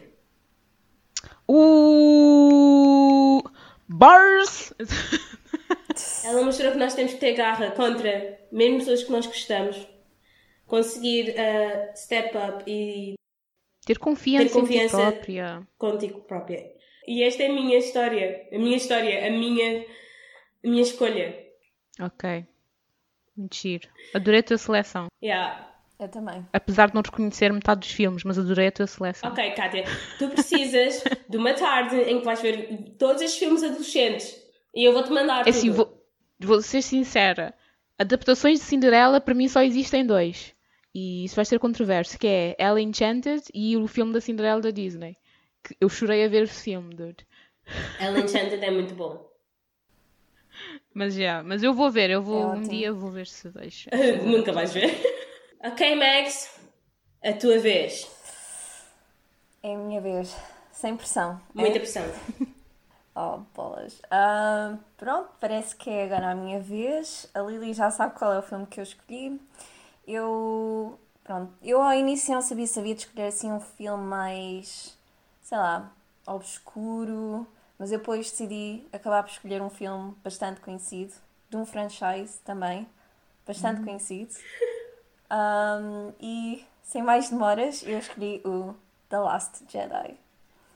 Speaker 2: Uh, bars.
Speaker 1: Ela mostrou que nós temos que ter garra contra mesmo pessoas que nós gostamos. Conseguir uh, step up e
Speaker 2: Ter confiança,
Speaker 1: Ter confiança.
Speaker 2: em ti própria.
Speaker 1: contigo própria. E esta é a minha história. A minha história, a minha, a minha escolha.
Speaker 2: Ok. Muito giro. Adorei a tua seleção.
Speaker 1: Yeah.
Speaker 3: Eu também.
Speaker 2: Apesar de não reconhecer metade dos filmes, mas adorei a tua seleção.
Speaker 1: Ok, Kátia, tu precisas de uma tarde em que vais ver todos estes filmes adolescentes. E eu vou-te mandar
Speaker 2: É assim,
Speaker 1: tudo.
Speaker 2: vou, vou ser sincera. Adaptações de Cinderela, para mim, só existem dois. E isso vai ser controverso, que é Ella Enchanted e o filme da Cinderela da Disney. Que eu chorei a ver esse filme, dude.
Speaker 1: Ellen Enchanted é muito bom.
Speaker 2: Mas já, mas eu vou ver, eu vou
Speaker 3: É
Speaker 2: um dia vou ver se deixa.
Speaker 1: Nunca vais ver. ok, Max, a tua vez.
Speaker 3: É a minha vez. Sem pressão.
Speaker 1: Muita pressão.
Speaker 3: Oh, bolas. Ah, pronto, parece que é agora a minha vez. A Lily já sabe qual é o filme que eu escolhi. Eu. Pronto, eu ao início não sabia se havia de escolher assim um filme mais. sei lá, obscuro. Mas eu depois decidi acabar por escolher um filme bastante conhecido, de um franchise também, bastante conhecido. Um, e sem mais demoras, eu escolhi o The Last Jedi.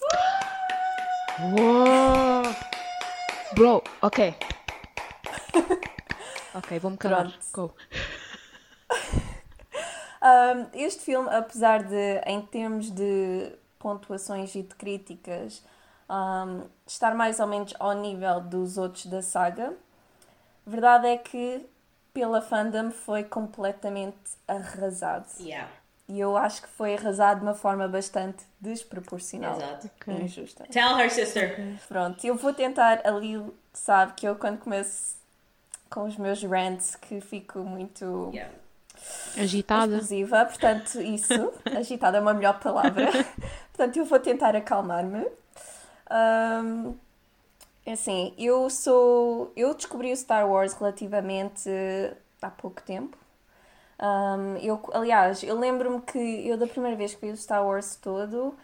Speaker 2: Uou! Bro, ok. ok, vou-me calar. Go.
Speaker 3: Um, este filme, apesar de, em termos de pontuações e de críticas, um, estar mais ou menos ao nível dos outros da saga, verdade é que pela fandom foi completamente arrasado.
Speaker 1: Yeah,
Speaker 3: E eu acho que foi arrasado de uma forma bastante desproporcional
Speaker 1: exato.
Speaker 3: e injusta.
Speaker 1: Tell her, sister.
Speaker 3: Pronto, eu vou tentar, ali sabe que eu quando começo com os meus rants que fico muito
Speaker 1: Yeah.
Speaker 2: Agitada.
Speaker 3: explosiva, portanto, isso, agitada é uma melhor palavra. portanto, eu vou tentar acalmar-me. Ahm, é assim, eu sou. Eu descobri o Star Wars relativamente há pouco tempo. Ahm, eu, aliás, eu lembro-me que eu da primeira vez que vi o Star Wars todo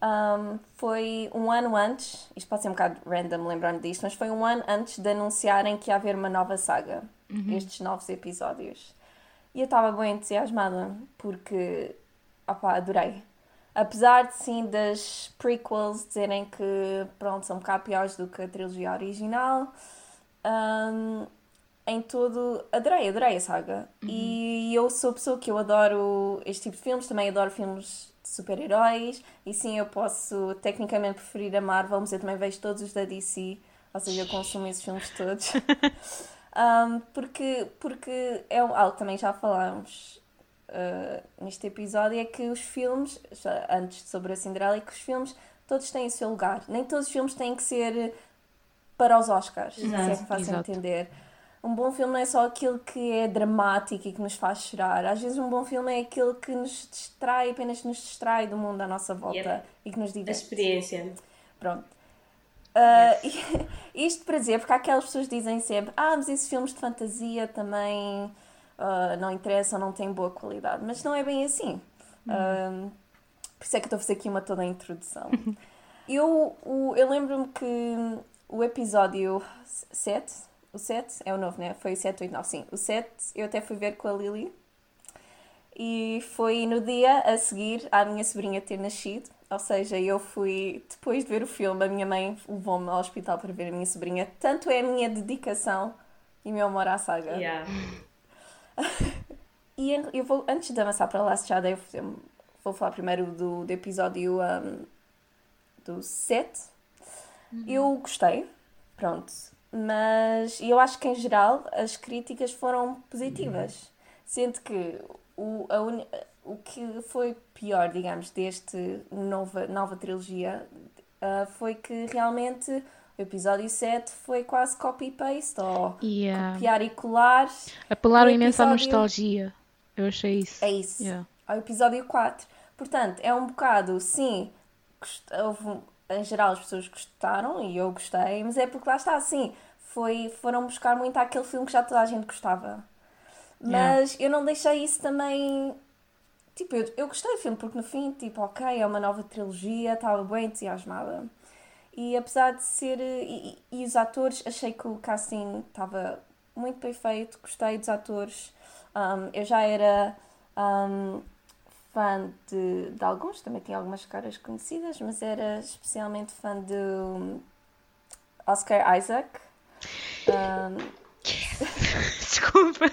Speaker 3: ahm, foi um ano antes, isto pode ser um bocado random lembrar-me disto, mas foi um ano antes de anunciarem que ia haver uma nova saga, estes novos episódios. E eu estava bem entusiasmada, porque, opá, adorei. Apesar de, sim, das prequels dizerem que, pronto, são um bocado piores do que a trilogia original, hum, em todo, adorei, adorei a saga. E eu sou pessoa que eu adoro este tipo de filmes, também adoro filmes de super-heróis, e sim, eu posso tecnicamente preferir a Marvel, mas eu também vejo todos os da DC, ou seja, eu consumo esses filmes todos. Um, porque, porque é algo que também já falámos uh, neste episódio, é que os filmes, antes sobre a Cinderela, é que os filmes todos têm o seu lugar. Nem todos os filmes têm que ser para os Oscars, se é que fazem
Speaker 2: Exato.
Speaker 3: entender. Um bom filme não é só aquilo que é dramático e que nos faz chorar. Às vezes um bom filme é aquilo que nos distrai, apenas nos distrai do mundo à nossa volta
Speaker 1: Yep.
Speaker 3: e que nos
Speaker 1: A
Speaker 3: diverte.
Speaker 1: experiência.
Speaker 3: Pronto. Ah, isto para dizer, porque há aquelas pessoas que dizem sempre: Ah, mas esses filmes de fantasia também uh, não interessa, não tem boa qualidade. Mas não é bem assim. Um, por isso é que estou a fazer aqui uma toda a introdução. eu o, eu lembro-me que o episódio 7, o 7 é o novo, né? Foi o 7, 8, 9, sim. O 7 eu até fui ver com a Lily. E foi no dia a seguir à minha sobrinha ter nascido. Ou seja, eu fui, depois de ver o filme, a minha mãe levou-me ao hospital para ver a minha sobrinha. Tanto é a minha dedicação e o meu amor à saga.
Speaker 1: Yeah.
Speaker 3: E eu vou, antes de avançar para Last Shadow, eu vou falar primeiro do, do episódio um, do 7. Eu gostei, pronto. Mas eu acho que em geral as críticas foram positivas. Sendo que o, a uni- o que foi pior, digamos, deste nova, nova trilogia ah, foi que realmente o episódio 7 foi quase copy-paste ou
Speaker 2: Yeah.
Speaker 3: copiar e colar.
Speaker 2: Apelaram
Speaker 3: O
Speaker 2: imenso à
Speaker 3: episódio-
Speaker 2: nostalgia. Eu achei isso.
Speaker 3: É isso.
Speaker 2: Yeah.
Speaker 3: Ao episódio 4. Portanto, é um bocado, sim, houve, em geral as pessoas gostaram e eu gostei, mas é porque lá está, assim, foi, foram buscar muito àquele filme que já toda a gente gostava. Mas eu não deixei isso também. Tipo, eu, eu gostei do filme porque no fim, tipo, ok, é uma nova trilogia, estava bem entusiasmada. E apesar de ser. E, e- e os atores, achei que o casting estava muito bem feito, gostei dos atores. Um, eu já era um, fã de, de alguns, também tinha algumas caras conhecidas, mas era especialmente fã de um, Oscar Isaac. Um,
Speaker 2: Desculpa.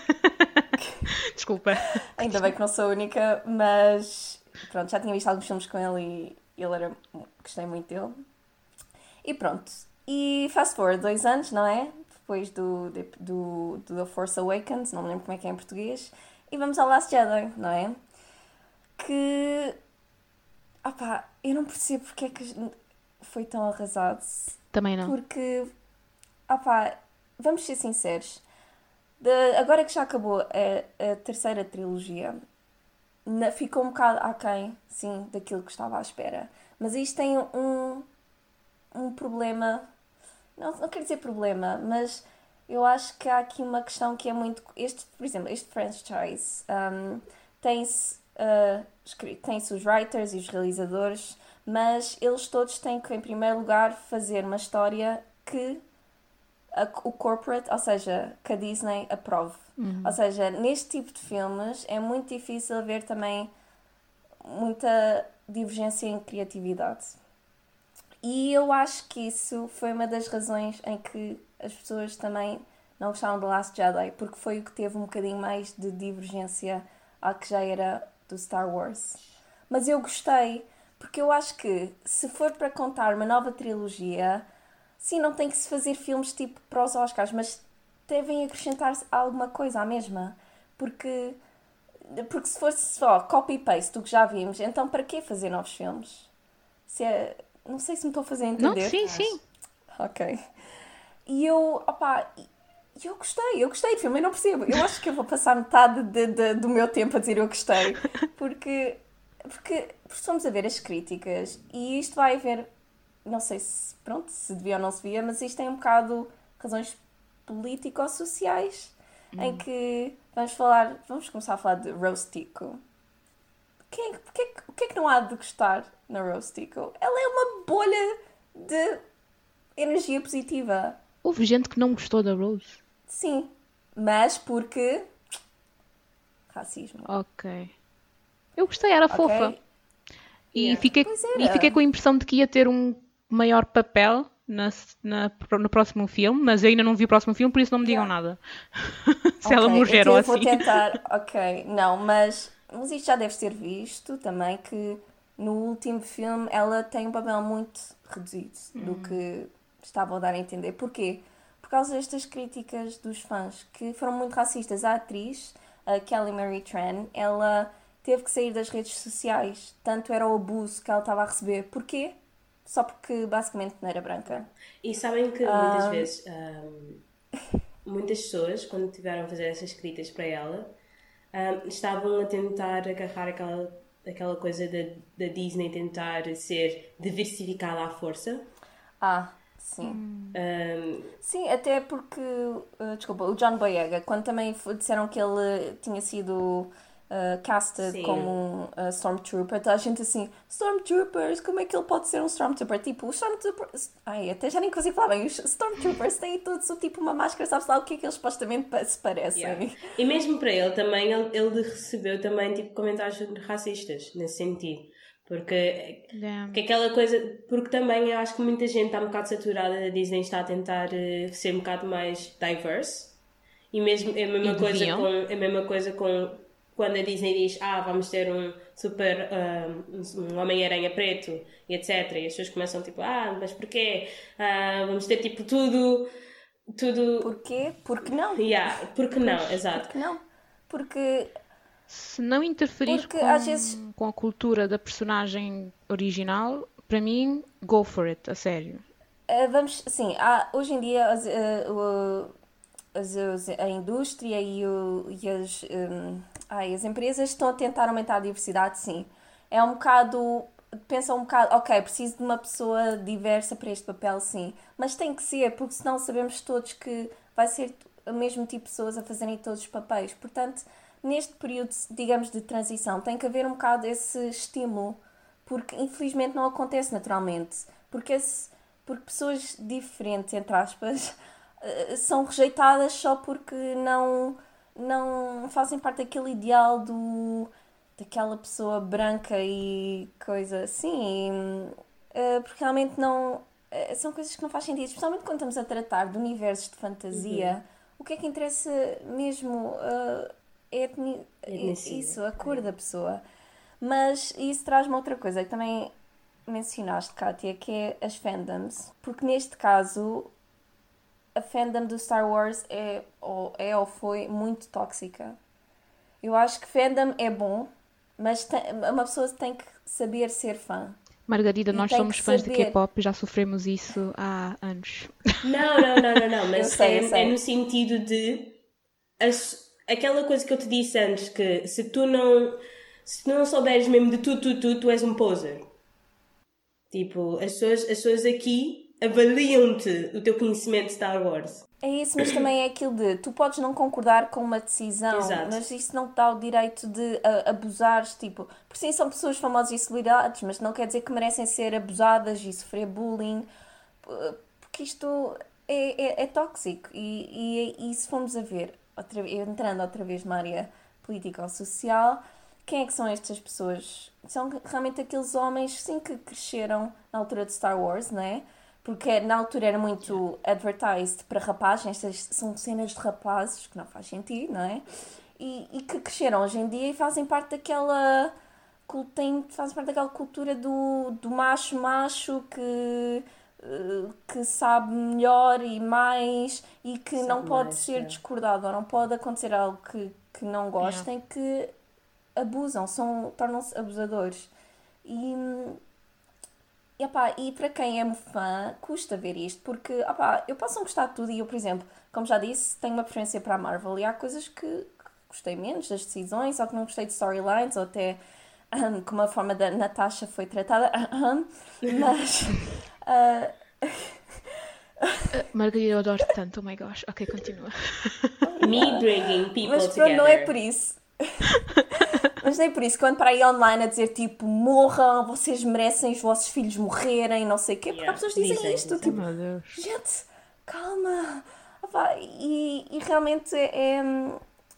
Speaker 2: Desculpa.
Speaker 3: Ainda bem que não sou a única, mas pronto, já tinha visto alguns filmes com ele e ele era. gostei muito dele. E pronto. E fast forward dois anos, não é? Depois do, do, do The Force Awakens, não me lembro como é que é em português. E vamos ao Last Jedi, não é? Que. Opá, eu não percebo porque é que foi tão arrasado.
Speaker 2: Também não.
Speaker 3: Porque, opá, vamos ser sinceros, de- agora que já acabou a, a terceira trilogia, na- ficou um bocado aquém, sim, daquilo que estava à espera. Mas isto tem um, um problema, não, não quero dizer problema, mas eu acho que há aqui uma questão que é muito. Este, por exemplo, este franchise um, tem-se uh, tem-se os writers e os realizadores, mas eles todos têm que, em primeiro lugar, fazer uma história que a- o corporate, ou seja, que a Disney aprove. Ou seja, neste tipo de filmes é muito difícil haver também muita divergência em criatividade. E eu acho que isso foi uma das razões em que as pessoas também não gostaram do Last Jedi, porque foi o que teve um bocadinho mais de divergência ao que já era do Star Wars. Mas eu gostei, porque eu acho que se for para contar uma nova trilogia, sim, não tem que se fazer filmes tipo para os Oscars, mas devem acrescentar alguma coisa à mesma. Porque, porque se fosse só copy-paste do que já vimos, então para que fazer novos filmes? Se é, não sei se me estou a fazer
Speaker 2: Não,
Speaker 3: entender.
Speaker 2: sim, sim.
Speaker 3: Ok. E eu, opá, e eu gostei, eu gostei do filme, eu não percebo. Eu acho que eu vou passar metade de- de- do meu tempo a dizer eu gostei. Porque, porque, estamos a ver as críticas e isto vai haver, não sei se, pronto, se devia ou não se devia, mas isto tem um bocado razões político-sociais em que vamos falar, vamos começar a falar de Rostico. Quem, porque, é o que é que não há de gostar na Rostico? Ela é uma bolha de energia positiva.
Speaker 2: Houve gente que não gostou da Rose.
Speaker 3: Sim, mas porque. Racismo.
Speaker 2: Ok. Eu gostei, era
Speaker 3: ok?
Speaker 2: fofa. E,
Speaker 3: Yeah.
Speaker 2: fiquei, e fiquei com a impressão de que ia ter um maior papel na, na- no próximo filme, mas eu ainda não vi o próximo filme, por isso não me digam
Speaker 3: Yeah.
Speaker 2: nada. Se ela
Speaker 3: Ok,
Speaker 2: morrer
Speaker 3: então
Speaker 2: ou
Speaker 3: eu vou
Speaker 2: assim.
Speaker 3: tentar. Ok, não, mas, mas isto já deve ser visto também que no último filme ela tem um papel muito reduzido do
Speaker 2: Hum.
Speaker 3: que estavam a dar a entender. Porquê? Por causa destas críticas dos fãs que foram muito racistas. A atriz, a Kelly Marie Tran, ela teve que sair das redes sociais. Tanto era o abuso que ela estava a receber. Porquê? Só porque basicamente não era branca.
Speaker 1: E sabem que
Speaker 3: Ah.
Speaker 1: muitas vezes ahm, muitas pessoas, quando tiveram a fazer essas críticas para ela, ahm, estavam a tentar agarrar aquela, aquela coisa da, da Disney tentar ser diversificada à força.
Speaker 3: Ah, Sim.
Speaker 1: Um,
Speaker 3: Sim, até porque, uh, desculpa, o John Boyega, quando também disseram que ele tinha sido uh, casted
Speaker 1: Sim.
Speaker 3: como um uh, Stormtrooper, toda a gente assim, Stormtroopers, como é que ele pode ser um Stormtrooper? Tipo, os Stormtroopers. Ai, até já nem consigo falar bem, os Stormtroopers têm todos o tipo uma máscara, sabes lá o que é que eles supostamente se parecem.
Speaker 1: yeah. E mesmo para ele também, ele, ele recebeu também tipo, comentários racistas nesse sentido. Porque
Speaker 2: Yeah.
Speaker 1: Porque aquela coisa, porque também eu acho que muita gente está um bocado saturada, a Disney está a tentar eh, ser um bocado mais diverse. E mesmo é a mesma coisa com é a mesma coisa com quando a Disney diz, ah, vamos ter um super ah, um Homem-Aranha preto e etc. E as pessoas começam tipo, ah, mas porquê? Ah, vamos ter tipo tudo tudo
Speaker 3: Porquê? Porque não?
Speaker 1: yeah, porque não, exato.
Speaker 3: Porque não? Porque
Speaker 2: Se não interferir
Speaker 3: Porque
Speaker 2: com,
Speaker 3: vezes-
Speaker 2: com a cultura da personagem original, para mim, go for it, a sério.
Speaker 3: Uh, vamos, sim, há, hoje em dia as, uh, as- as- a indústria e, o- e as, um, ai, as empresas estão a tentar aumentar a diversidade, sim. É um bocado, pensam um bocado, ok, preciso de uma pessoa diversa para este papel, sim. Mas tem que ser, porque senão sabemos todos que vai ser o mesmo tipo de pessoas a fazerem todos os papéis. Portanto, neste período, digamos, de transição, tem que haver um bocado esse estímulo porque infelizmente não acontece naturalmente. Porque, esse, porque pessoas diferentes, entre aspas, eh, são rejeitadas só porque não, não fazem parte daquele ideal do, daquela pessoa branca e coisa assim. Eh, porque realmente não. eh, São coisas que não fazem sentido, especialmente quando estamos a tratar de universos de fantasia. O que é que interessa mesmo a etni-
Speaker 1: Etnicidade,
Speaker 3: isso, a cor da pessoa. Mas isso traz-me outra coisa que também mencionaste, Kátia, que é as fandoms. Porque neste caso, a fandom do Star Wars é ou, é, ou foi muito tóxica. Eu acho que fandom é bom, mas tem- uma pessoa tem que saber ser fã.
Speaker 2: Margarida,
Speaker 3: E
Speaker 2: nós somos fãs de
Speaker 3: saber.
Speaker 2: K-pop, já sofremos isso há anos.
Speaker 1: Não, não, não, não, não, mas
Speaker 3: sei,
Speaker 1: é, é no sentido de as- aquela coisa que eu te disse antes, que se tu não se tu não souberes mesmo de tudo, tudo, tudo, tu és um poser. Tipo, as pessoas, as pessoas aqui avaliam-te o teu conhecimento de Star Wars.
Speaker 3: É isso, mas também é aquilo de tu podes não concordar com uma decisão,
Speaker 1: Exato.
Speaker 3: mas isso não te dá o direito de a- abusares, tipo, por sim são pessoas famosas e celebridades, mas não quer dizer que merecem ser abusadas e sofrer bullying, porque isto é, é, é tóxico e, e, e se formos a ver, outra, entrando outra vez numa área política ou social, quem é que são estas pessoas? São realmente aqueles homens, sim, que cresceram na altura de Star Wars, não é? Porque na altura era muito advertised para rapazes, estas são cenas de rapazes, que não faz sentido, não é? E, e que cresceram hoje em dia e fazem parte daquela. Tem, fazem parte daquela cultura do, do macho macho que, que sabe melhor e mais e que
Speaker 1: Sabe
Speaker 3: não pode
Speaker 1: mais,
Speaker 3: ser
Speaker 1: é.
Speaker 3: discordado ou não pode acontecer algo que, que não gostem que abusam, são, tornam-se abusadores. E, e, opá, e para quem é fã, custa ver isto, porque opá, eu posso não gostar de tudo e eu, por exemplo, como já disse, tenho uma preferência para a Marvel e há coisas que, que gostei menos das decisões, ou que não gostei de storylines, ou até ahem, como a forma da Natasha foi tratada, ahem, mas ah,
Speaker 2: Margarida, eu adoro tanto, oh my gosh. Ok, continua.
Speaker 1: Me bringing people
Speaker 3: Mas pronto, não é por isso. Mas não é por isso. Quando para aí online a dizer tipo, morram, vocês merecem os vossos filhos morrerem, não sei o quê, porque
Speaker 1: Yeah,
Speaker 3: há pessoas dizem,
Speaker 1: dizem,
Speaker 3: isto.
Speaker 1: dizem.
Speaker 3: Tipo,
Speaker 2: Meu Deus.
Speaker 3: gente, calma. E, e realmente é.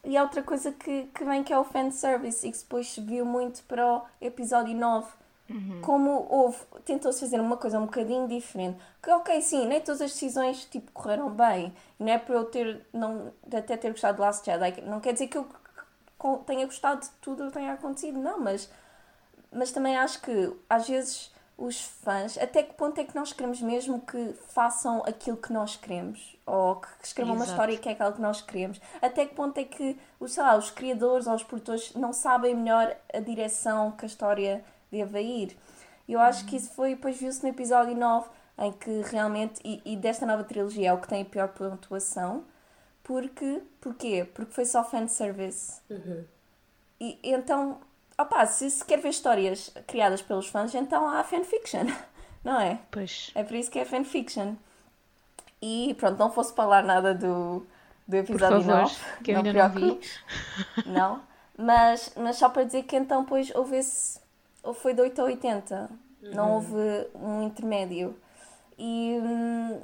Speaker 3: E há outra coisa que, que vem que é o fanservice e que depois se viu muito para o episódio 9. Como houve, tentou-se fazer uma coisa um bocadinho diferente. Que ok, sim, nem todas as decisões tipo, correram bem. Não é para eu ter, não, até ter gostado de Last Jedi. Não quer dizer que eu tenha gostado de tudo o que tenha acontecido, não, mas mas também acho que às vezes os fãs, até que ponto é que nós queremos mesmo que façam aquilo que nós queremos? Ou que escrevam uma
Speaker 2: Exato.
Speaker 3: história que é aquela que nós queremos? Até que ponto é que sei lá, os criadores ou os produtores não sabem melhor a direção que a história deve ir? Eu acho que isso foi, depois viu-se no episódio 9, em que realmente, e, e desta nova trilogia é o que tem a pior pontuação, porque, porquê? Porque foi só fanservice. E então, opá, se se quer ver histórias criadas pelos fãs, então há fanfiction, não é?
Speaker 2: Pois.
Speaker 3: É por isso que é fanfiction. E pronto, não fosse falar nada do, do episódio
Speaker 2: favor,
Speaker 3: 9.
Speaker 2: que eu
Speaker 3: não
Speaker 2: ainda não vi.
Speaker 3: Não. Mas, mas só para dizer que então depois houve esse. Ou foi de 8 a 80. Não houve um intermédio. E, hum,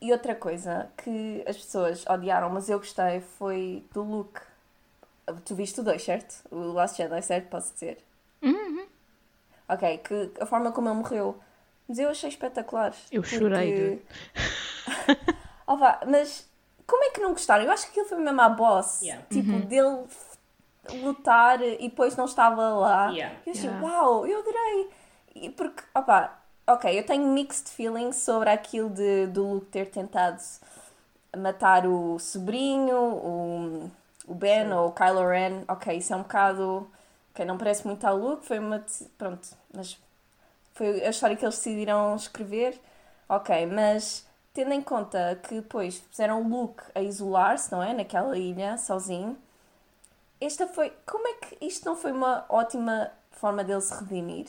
Speaker 3: e outra coisa que as pessoas odiaram, mas eu gostei, foi do look. Tu viste o 2, certo? O Last Jedi, certo? Posso dizer? Ok, que a forma como ele morreu. Mas eu achei espetacular.
Speaker 2: Eu chorei,
Speaker 3: Oh, vá, mas como é que não gostaram? Eu acho que aquilo foi mesmo a boss.
Speaker 1: Yeah.
Speaker 3: Tipo, dele f- lutar e depois não estava lá.
Speaker 1: Yeah.
Speaker 3: Eu achei,
Speaker 2: Yeah.
Speaker 3: uau, eu adorei. E porque, opá, ok, eu tenho mixed feelings sobre aquilo de, do Luke ter tentado matar o sobrinho, o, o Ben ou o Kylo Ren. Ok, isso é um bocado. Ok, não parece muito ao Luke, foi uma. Pronto, mas foi a história que eles decidiram escrever. Ok, mas tendo em conta que depois fizeram o Luke a isolar-se, não é? Naquela ilha, sozinho. Esta foi. Como é que isto não foi uma ótima forma dele se redimir?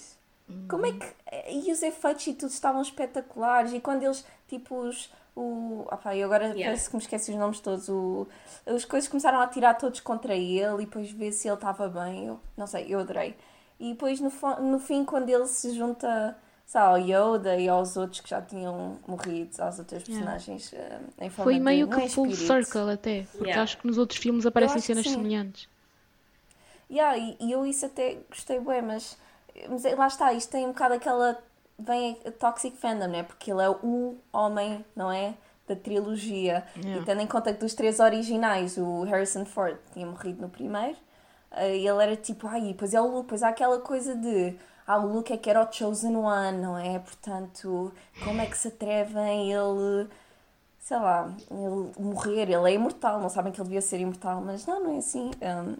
Speaker 3: Como é que. E os efeitos e tudo estavam espetaculares. E quando eles, tipo, os. O, opa, eu agora
Speaker 1: Yeah.
Speaker 3: parece que me esqueci os nomes todos. O, as coisas começaram a atirar todos contra ele e depois ver se ele estava bem. Eu, não sei, eu adorei. E depois no, no fim, quando ele se junta sabe, ao Yoda e aos outros que já tinham morrido, aos outros
Speaker 2: Yeah.
Speaker 3: personagens eh, em forma
Speaker 2: Foi meio
Speaker 3: de,
Speaker 2: que full
Speaker 3: espírito.
Speaker 2: circle até, porque
Speaker 1: Yeah.
Speaker 2: acho que nos outros filmes aparecem cenas semelhantes.
Speaker 3: Yeah, e, e eu isso até gostei bem, mas, mas é- lá está, isto tem um bocado aquela. Vem a Toxic Fandom, né? Porque ele é o homem, não é? Da trilogia.
Speaker 2: Yeah.
Speaker 3: E tendo em conta que dos três originais, o Harrison Ford tinha morrido no primeiro, eh, ele era tipo, ai, pois é o Luke, pois há aquela coisa de. Ah, o Luke é que era o Chosen One, não é? Portanto, como é que se atrevem ele sei lá, ele morrer, ele é imortal, não sabem que ele devia ser imortal, mas não, não é assim. Hum,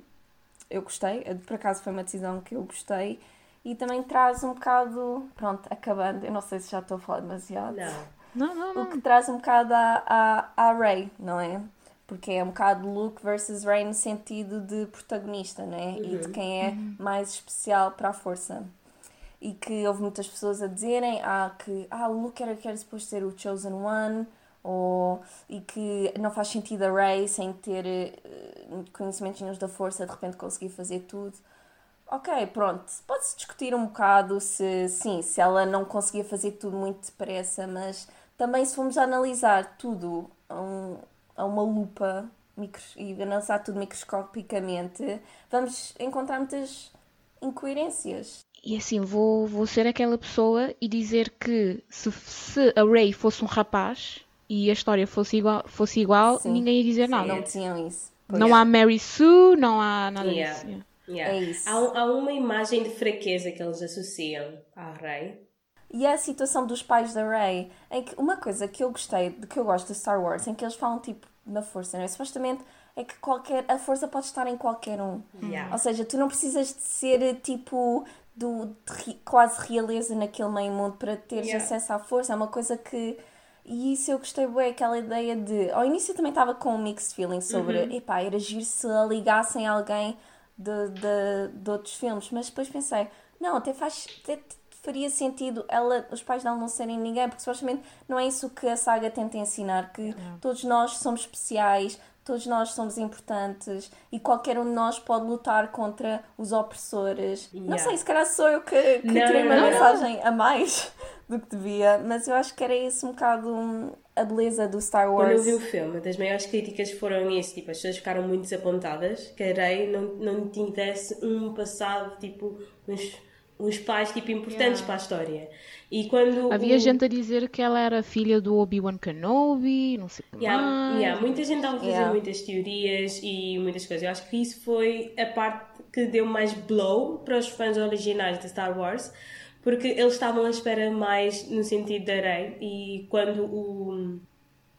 Speaker 3: eu gostei, por acaso foi uma decisão que eu gostei e também traz um bocado, pronto, acabando, eu não sei se já estou a falar demasiado,
Speaker 1: Não.
Speaker 2: Não, não,
Speaker 3: o
Speaker 2: não.
Speaker 3: que traz um bocado a, a, a Rey, não é? Porque é um bocado Luke versus Rey no sentido de protagonista, né? E de quem é mais especial para a força. E que houve muitas pessoas a dizerem ah, que ah, o Luke era que era suposto ser o Chosen One, ou, e que não faz sentido a Rey sem ter eh, conhecimentos da força de repente conseguir fazer tudo. Ok, pronto. Pode-se discutir um bocado se, sim, se ela não conseguia fazer tudo muito depressa, mas também se formos analisar tudo a, um- a uma lupa micro, e analisar tudo microscopicamente, vamos encontrar muitas incoerências.
Speaker 2: E assim, vou, vou ser aquela pessoa e dizer que se, se a Ray fosse um rapaz e a história fosse igual, fosse igual
Speaker 3: Sim.
Speaker 2: ninguém ia dizer nada.
Speaker 3: Não diziam isso. Pois.
Speaker 2: Não há Mary Sue, não há nada
Speaker 1: Yeah.
Speaker 2: disso. yeah.
Speaker 1: Yeah.
Speaker 3: É isso.
Speaker 1: Há, há uma imagem de fraqueza que eles associam à Rey.
Speaker 3: E é a situação dos pais da Rey, em que uma coisa que eu gostei, de que eu gosto de Star Wars, em que eles falam tipo na força, não é? Supostamente é que qualquer, a força pode estar em qualquer um.
Speaker 1: Yeah.
Speaker 3: Ou seja, tu não precisas de ser tipo do, de quase realeza naquele meio mundo para teres
Speaker 1: Yeah.
Speaker 3: acesso à força. É uma coisa que. E isso eu gostei bem, aquela ideia de. Ao início eu também estava com um mixed feeling sobre. Epá, era giro se a ligassem alguém de, de, de outros filmes, mas depois pensei, não, até faz. Até faria sentido ela, os pais dela não serem ninguém, porque supostamente não é isso que a saga tenta ensinar, que todos nós somos especiais, todos nós somos importantes e qualquer um de nós pode lutar contra os opressores. Não
Speaker 1: Yeah.
Speaker 3: sei, se calhar sou eu que, que
Speaker 1: Não,
Speaker 3: tirei
Speaker 1: não,
Speaker 3: uma
Speaker 1: não.
Speaker 3: mensagem a mais do que devia, mas eu acho que era esse um bocado hum, a beleza do Star
Speaker 1: Quando eu
Speaker 3: Wars.
Speaker 1: vi o filme, das maiores críticas foram nisso, tipo, as pessoas ficaram muito desapontadas que a Rey não, não tivesse um passado, tipo, uns, uns pais, tipo, importantes
Speaker 2: Yeah.
Speaker 1: para a história. E quando
Speaker 2: Havia
Speaker 1: o-
Speaker 2: gente a dizer que ela era filha do Obi-Wan Kenobi, não sei o que
Speaker 1: Yeah,
Speaker 2: mais.
Speaker 1: yeah, muita gente estava a fazer
Speaker 3: Yeah.
Speaker 1: muitas teorias e muitas coisas. Eu acho que isso foi a parte que deu mais blow para os fãs originais de Star Wars, porque eles estavam à espera mais no sentido da Rey e quando o,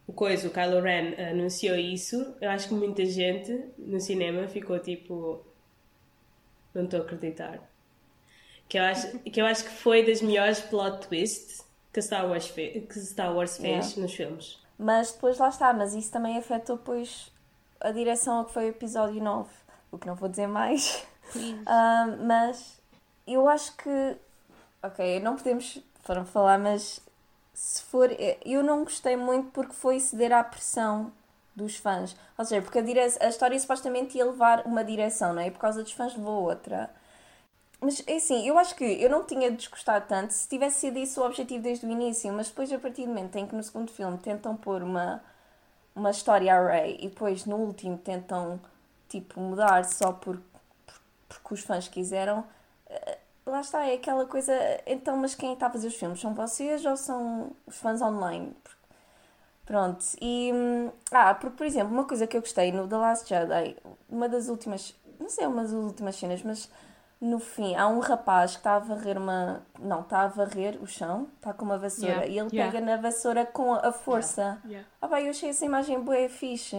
Speaker 1: o coisa, o Kylo Ren, anunciou isso, eu acho que muita gente no cinema ficou tipo. Não estou a acreditar. Que eu acho que, eu acho que foi das melhores plot twists que Star Wars, fe que Star Wars fez
Speaker 3: Yeah.
Speaker 1: nos filmes.
Speaker 3: Mas depois lá está, mas isso também afetou depois a direção a que foi o episódio 9, o que não vou dizer mais. Ah, mas eu acho que. Ok, não podemos foram falar, mas se for. Eu não gostei muito porque foi ceder à pressão dos fãs. Ou seja, porque a, dire... a história supostamente ia levar uma direção, não é? E por causa dos fãs levou outra. Mas é assim, eu acho que eu não tinha desgostado tanto se tivesse sido isso o objetivo desde o início, mas depois, a partir do momento em que no segundo filme tentam pôr uma, uma história a Ray e depois no último tentam tipo mudar só por, por, porque os fãs quiseram, eh, lá está, é aquela coisa. Então, mas quem está a fazer os filmes? São vocês ou são os fãs online? Pronto, e. Hum, ah, porque, por exemplo, uma coisa que eu gostei no The Last Jedi, uma das últimas. Não sei, uma das últimas cenas, mas no fim, há um rapaz que está a varrer uma. Não, está a varrer o chão, está com uma vassoura yeah, e ele yeah. pega na vassoura com a força. Yeah, Ah, bem, eu achei essa imagem boa fixe.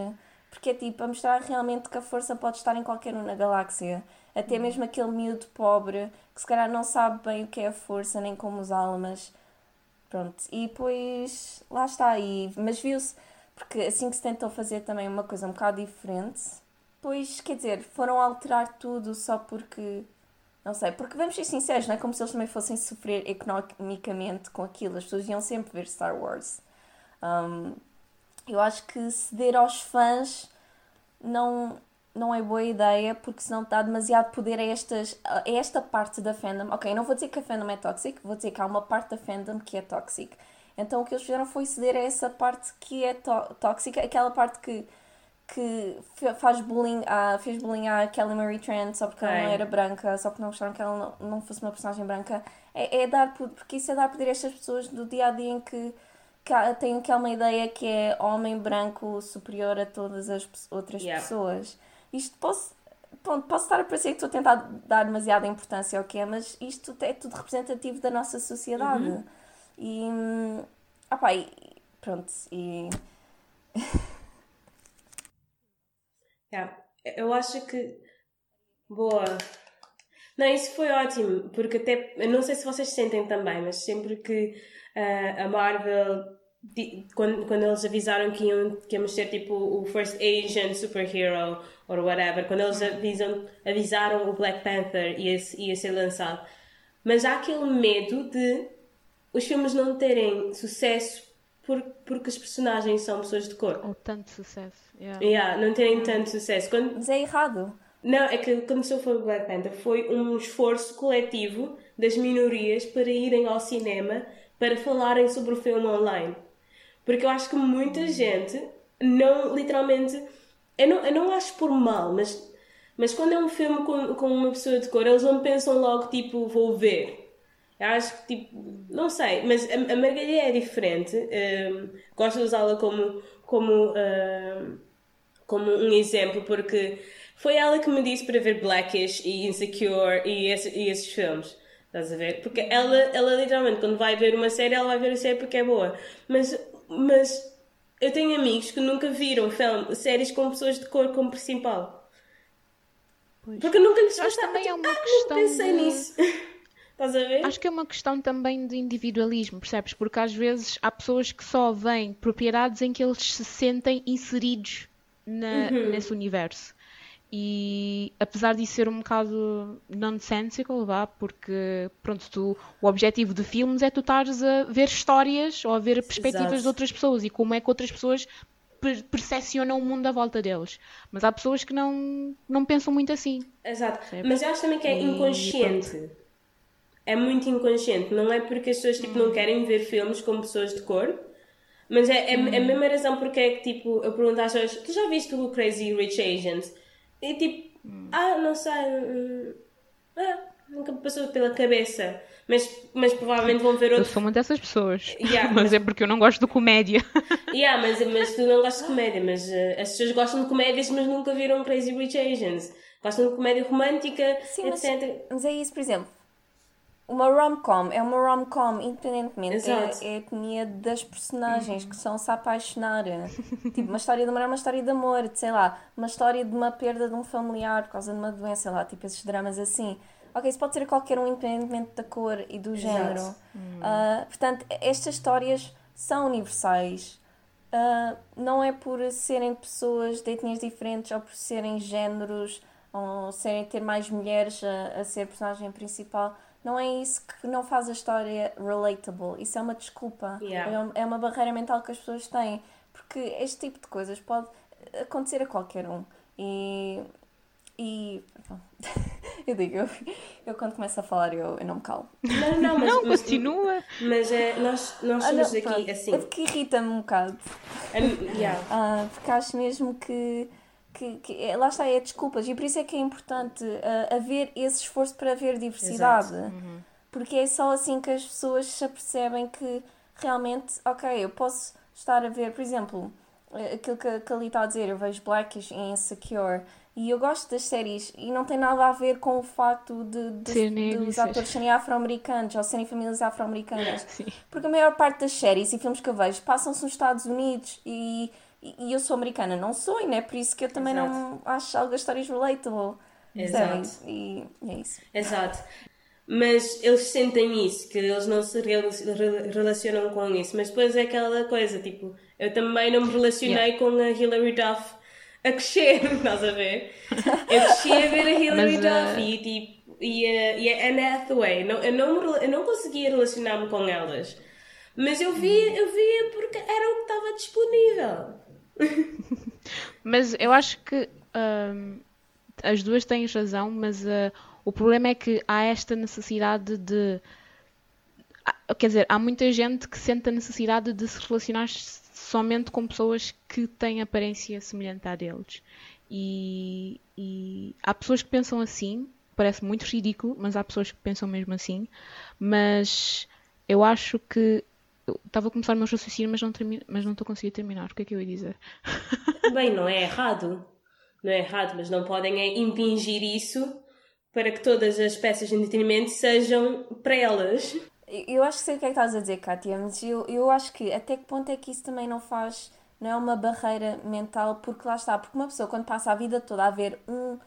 Speaker 3: Porque é tipo a mostrar realmente que a força pode estar em qualquer um na galáxia. Até uhum. mesmo aquele miúdo pobre que se calhar não sabe bem o que é a força nem como usá-la, mas. Pronto. E depois. Lá está. aí mas viu-se. Porque assim que se tentou fazer também uma coisa um bocado diferente, pois, quer dizer, foram alterar tudo só porque não sei, porque vamos ser sinceros, não é como se eles também fossem sofrer economicamente com aquilo. As pessoas iam sempre ver Star Wars. Um, eu acho que ceder aos fãs não, não é boa ideia, porque senão dá demasiado poder a, estas, a esta parte da fandom. Ok, não vou dizer que a fandom é tóxica, vou dizer que há uma parte da fandom que é tóxica. Então o que eles fizeram foi ceder a essa parte que é tóxica, aquela parte que que faz bullying a, fez bullying à Kelly Marie Trent só porque ela não era branca, só porque não gostaram que ela não, não fosse uma personagem branca. É, é dar porque isso é dar poder a estas pessoas do dia a dia em que, que têm aquela ideia que é homem branco superior a todas as outras yeah. pessoas. Isto posso, pronto, posso estar a parecer que estou a tentar dar demasiada importância ao que é, mas isto é tudo representativo da nossa sociedade. Uhum. E, hum, opa, e pronto, e
Speaker 1: Yeah. Eu acho que. Boa. Não, isso foi ótimo, porque até. Não sei se vocês sentem também, mas sempre que uh, a Marvel. Quando, quando eles avisaram que, iam, que íamos ser tipo o First Asian Superhero or whatever, quando eles avisam, avisaram o Black Panther ia, ia ser lançado. Mas há aquele medo de os filmes não terem sucesso por, porque os personagens são pessoas de cor.
Speaker 2: Ou tanto sucesso. Yeah.
Speaker 1: Yeah, não terem tanto sucesso. Quando...
Speaker 3: Mas é errado.
Speaker 1: Não, é que quando se foi o Black Panther foi um esforço coletivo das minorias para irem ao cinema para falarem sobre o filme online. Porque eu acho que muita gente não, literalmente, eu não, eu não acho por mal, mas, mas quando é um filme com, com uma pessoa de cor, eles não pensam logo tipo, vou ver. Eu acho que, tipo, não sei, mas a, a Margarida é diferente. Um, gosto de usá-la como, como, um, como um exemplo, porque foi ela que me disse para ver Blackish e Insecure e, esse, e esses filmes. Estás a ver? Porque ela, ela literalmente, quando vai ver uma série, ela vai ver a série porque é boa. Mas, mas eu tenho amigos que nunca viram film, séries com pessoas de cor como principal. Pois. Porque nunca lhes
Speaker 2: faz também é uma ah, questão
Speaker 1: pensei
Speaker 2: de...
Speaker 1: nisso. Estás a ver?
Speaker 2: Acho que é uma questão também de individualismo, percebes? Porque às vezes há pessoas que só veem propriedades em que eles se sentem inseridos na, uhum. nesse universo. E apesar de ser um bocado nonsensical, vá, porque pronto, tu, o objetivo de filmes é tu estares a ver histórias ou a ver perspectivas Exato. de outras pessoas e como é que outras pessoas per percepcionam o mundo à volta deles. Mas há pessoas que não, não pensam muito assim.
Speaker 1: Exato. Mas eu acho também que é inconsciente é muito inconsciente. Não é porque as pessoas tipo, não querem ver filmes com pessoas de cor, mas é, é, é a mesma razão porque é que tipo, eu pergunto às pessoas: Tu já viste o Crazy Rich Asians? E tipo, ah, não sei, hum, ah, nunca me passou pela cabeça. Mas, mas provavelmente vão ver outro.
Speaker 2: Eu sou uma dessas pessoas. Yeah, mas, mas, é porque eu não gosto de comédia.
Speaker 1: Yeah, mas, mas tu não gostas de comédia. Mas uh, as pessoas gostam de comédias, mas nunca viram Crazy Rich Asians. Gostam de comédia romântica,
Speaker 3: Sim,
Speaker 1: etc.
Speaker 3: Mas, mas é isso, por exemplo uma rom-com é uma rom-com independentemente é, é, a etnia das personagens que são se apaixonar. Tipo uma história de amor é uma história de amor sei lá uma história de uma perda de um familiar por causa de uma doença sei lá tipo esses dramas assim. Ok isso pode ser qualquer um independentemente da cor e do género. Uh, portanto estas histórias são universais. Uh, não é por serem pessoas de etnias diferentes ou por serem géneros ou serem ter mais mulheres a, a ser personagem principal não é isso que não faz a história relatable. Isso é uma desculpa.
Speaker 1: Yeah.
Speaker 3: É, é uma barreira mental que as pessoas têm. Porque este tipo de coisas pode acontecer a qualquer um. E. E. Eu digo, eu, eu quando começo a falar, eu, eu não me calo.
Speaker 1: Não, não, mas,
Speaker 2: Não,
Speaker 1: mas,
Speaker 2: continua.
Speaker 1: mas é, nós, nós
Speaker 3: Ah, não,
Speaker 1: somos aqui
Speaker 3: pronto.
Speaker 1: assim.
Speaker 3: É porque irrita-me um bocado.
Speaker 1: Um, yeah.
Speaker 3: Ah, porque acho mesmo que, que, que é- lá está, é desculpas. E por isso é que é importante ah, haver esse esforço para haver diversidade. Porque é só assim que as pessoas se apercebem que realmente, ok, eu posso estar a ver, por exemplo, eh, aquilo que, que ali está a dizer, eu vejo Blackish e Insecure. E eu gosto das séries e não tem nada a ver com o facto de, de,
Speaker 2: Ser
Speaker 3: de
Speaker 2: negro
Speaker 3: os
Speaker 2: ser-
Speaker 3: atores serem afro-americanos ou serem famílias afro-americanas. Porque a maior parte das séries e filmes que eu vejo passam-se nos Estados Unidos e, e, e eu sou americana, não sou, e não é por isso que eu também não acho algumas histórias relatable.
Speaker 1: Exato.
Speaker 3: E, e é isso.
Speaker 1: Exato. Mas eles sentem isso, que eles não se rel- rel- relacionam com isso. Mas depois é aquela coisa, tipo, eu também não me relacionei com a Hilary Duff a crescer, estás a ver? Eu cresci a ver a Hilary
Speaker 2: Mas, uh,
Speaker 1: Duff e, tipo, e, a, e a Anne Hathaway. Não, eu, não, eu não conseguia relacionar-me com elas. Mas eu via, eu via porque era o que estava disponível.
Speaker 2: Mas eu acho que hum, as duas têm razão, mas uh, o problema é que há esta necessidade de. Quer dizer, há muita gente que sente a necessidade de se relacionar somente com pessoas que têm aparência semelhante à deles. E, e há pessoas que pensam assim, parece muito ridículo, mas há pessoas que pensam mesmo assim. Mas eu acho que. Eu estava a começar o meu raciocínio, mas não, termi- mas não estou a conseguir terminar. O que é que eu ia dizer?
Speaker 1: Bem, não é errado. Não é errado, mas não podem é impingir isso para que todas as peças de entretenimento sejam para elas.
Speaker 3: Eu acho que sei o que é que estás a dizer, Kátia, mas eu, eu acho que até que ponto é que isso também não faz, não é uma barreira mental, porque lá está, porque uma pessoa quando passa a vida toda a ver um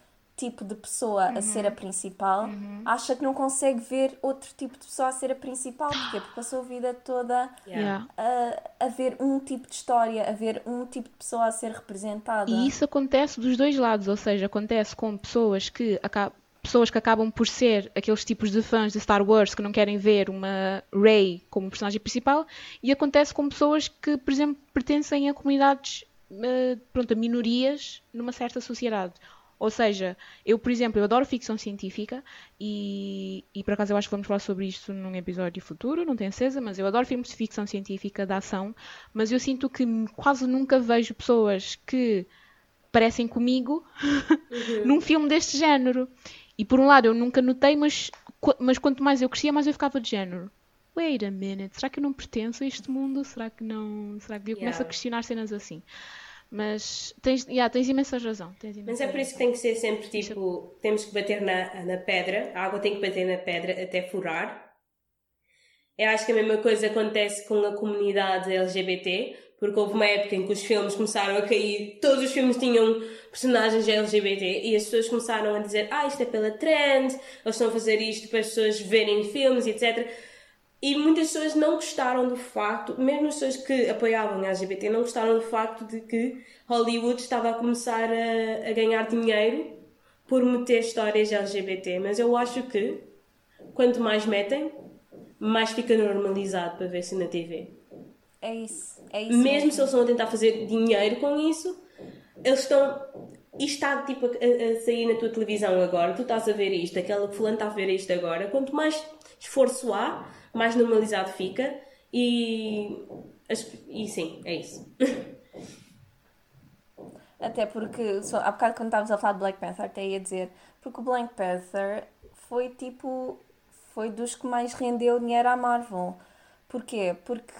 Speaker 3: tipo de pessoa a ser a principal, acha que não consegue ver outro tipo de pessoa a ser a principal, porquê? Porque passou a vida toda
Speaker 2: Yeah.
Speaker 3: a, a ver um tipo de história, a ver um tipo de pessoa a ser representada.
Speaker 2: E isso acontece dos dois lados, ou seja, acontece com pessoas que, aca- pessoas que acabam por ser aqueles tipos de fãs de Star Wars que não querem ver uma Rey como personagem principal, e acontece com pessoas que, por exemplo, pertencem a comunidades, eh, pronto, a minorias numa certa sociedade. Ou seja, eu, por exemplo, eu adoro ficção científica e, e por acaso eu acho que vamos falar sobre isto num episódio futuro, não tenho certeza, mas eu adoro filmes de ficção científica, de ação, mas eu sinto que quase nunca vejo pessoas que parecem comigo num filme deste género. E por um lado eu nunca notei, mas, mas quanto mais eu crescia, mais eu ficava de género. Wait a minute, será que eu não pertenço a este mundo? Será que não? Será que eu começo a
Speaker 1: Yeah.
Speaker 2: questionar cenas assim? Mas tens, yeah, tens imensa razão. Tens imensa
Speaker 1: Mas é por isso que tem que ser sempre tipo: temos que bater na, na pedra, a água tem que bater na pedra até furar. Eu acho que a mesma coisa acontece com a comunidade LGBT, porque houve uma época em que os filmes começaram a cair, todos os filmes tinham personagens LGBT e as pessoas começaram a dizer: Ah, isto é pela trend, eles estão a fazer isto para as pessoas verem filmes, etc. E muitas pessoas não gostaram do facto, mesmo as pessoas que apoiavam a LGBT, não gostaram do facto de que Hollywood estava a começar a, a ganhar dinheiro por meter histórias LGBT. Mas eu acho que quanto mais metem, mais fica normalizado para ver-se na TV.
Speaker 3: É isso, é isso.
Speaker 1: Mesmo se eles estão a tentar fazer dinheiro com isso, eles estão. Isto está tipo a, a sair na tua televisão agora, tu estás a ver isto, aquela fulano está a ver isto agora. Quanto mais esforço há, mais normalizado fica e. E sim, é isso.
Speaker 3: Até porque, só, há bocado quando estávamos a falar de Black Panther, até ia dizer, porque o Black Panther foi tipo, foi dos que mais rendeu dinheiro à Marvel. Porquê? Porque,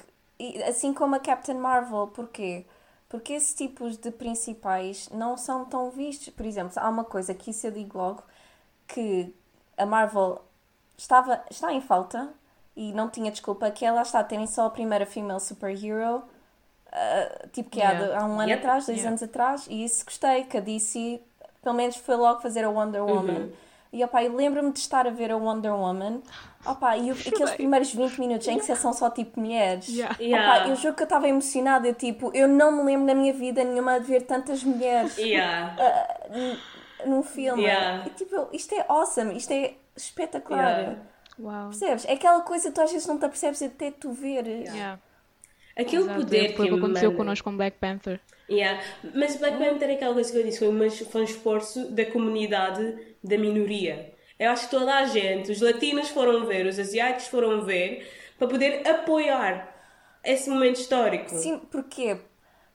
Speaker 3: assim como a Captain Marvel, porquê? Porque esses tipos de principais não são tão vistos. Por exemplo, há uma coisa que isso eu digo logo, que a Marvel estava, está em falta e não tinha desculpa, que ela está a terem só a primeira female superhero, ah, tipo que há,
Speaker 2: Yeah.
Speaker 3: de- há um ano
Speaker 1: Yep.
Speaker 3: atrás, dois
Speaker 2: Yeah.
Speaker 3: anos atrás, e isso gostei, que a DC pelo menos foi logo fazer a Wonder Woman. E opa, eu lembro-me de estar a ver a Wonder Woman, opa, e o- aqueles primeiros 20 minutos em que são só tipo mulheres.
Speaker 2: Yeah.
Speaker 1: Yeah.
Speaker 3: Opa, eu juro que eu estava emocionada, eu tipo, eu não me lembro na minha vida nenhuma de ver tantas mulheres
Speaker 1: Yeah.
Speaker 3: num filme.
Speaker 1: Yeah.
Speaker 3: E tipo, isto é awesome, isto é espetacular.
Speaker 1: Yeah.
Speaker 2: Uau.
Speaker 3: Percebes? É aquela coisa que tu às vezes não te apercebes até tu veres.
Speaker 2: Yeah.
Speaker 1: Aquele
Speaker 2: Exato.
Speaker 1: poder
Speaker 2: Foi o
Speaker 1: que
Speaker 2: aconteceu connosco com Black Panther.
Speaker 1: Yeah. Mas Black Panther é aquela coisa que eu disse, foi, uma, foi um esforço da comunidade da minoria. Eu acho que toda a gente, os latinos foram ver, os asiáticos foram ver, para poder apoiar esse momento histórico.
Speaker 3: Sim, porquê?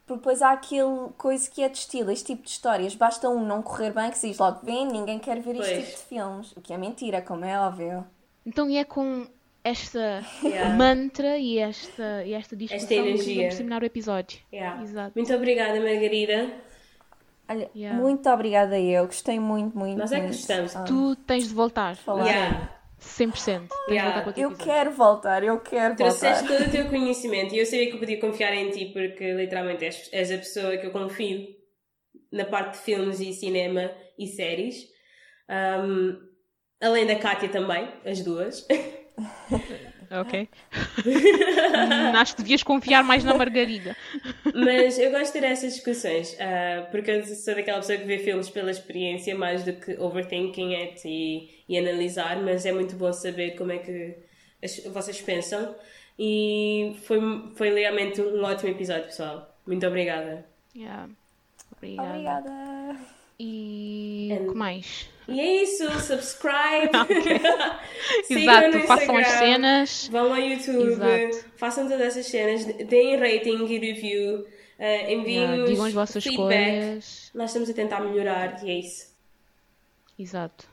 Speaker 3: Porque depois há aquele coisa que é de estilo, este tipo de histórias. Basta um não correr bem que se diz logo, vem, ninguém quer ver este
Speaker 1: Pois.
Speaker 3: tipo de filmes. O que é mentira, como é óbvio.
Speaker 2: Então e é com esta
Speaker 1: Yeah.
Speaker 2: mantra e esta, e esta discussão que
Speaker 1: energia.
Speaker 2: vamos terminar o episódio.
Speaker 1: Yeah.
Speaker 2: Exato.
Speaker 1: Muito obrigada, Margarida.
Speaker 3: Olha,
Speaker 2: Yeah.
Speaker 3: muito obrigada eu, gostei muito, muito,
Speaker 1: Nós é que gostamos.
Speaker 3: Ah,
Speaker 2: Tu tens de voltar.
Speaker 3: falar.
Speaker 1: Yeah.
Speaker 2: 100%. Tens de
Speaker 1: Yeah.
Speaker 3: Eu quero voltar, eu quero
Speaker 1: Trouxeste
Speaker 3: voltar.
Speaker 1: todo o teu conhecimento e eu sabia que eu podia confiar em ti porque literalmente és, és a pessoa que eu confio na parte de filmes e cinema e séries. Um, além da Kátia também, as duas.
Speaker 2: Ok. Acho que devias confiar mais na Margarida.
Speaker 1: Mas eu gosto de ter essas discussões ah, porque eu sou daquela pessoa que vê filmes pela experiência mais do que overthinking it e, e analisar, mas é muito bom saber como é que as- vocês pensam. E foi, foi realmente um ótimo episódio, pessoal. Muito obrigada.
Speaker 2: Yeah. Obrigada.
Speaker 3: Obrigada.
Speaker 2: E
Speaker 1: And-
Speaker 2: o que mais?
Speaker 1: E é isso, subscribe. Sigam
Speaker 2: Exato,
Speaker 1: no
Speaker 2: façam as cenas.
Speaker 1: Vão ao YouTube,
Speaker 2: Exato.
Speaker 1: façam todas essas cenas, deem rating e review, eh, enviem
Speaker 2: Yeah, digam as vossas
Speaker 1: feedback.
Speaker 2: escolhas.
Speaker 1: Nós estamos a tentar melhorar e é isso.
Speaker 2: Exato.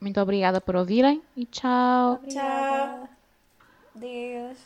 Speaker 2: Muito obrigada por ouvirem e tchau.
Speaker 3: Obrigada. Deus.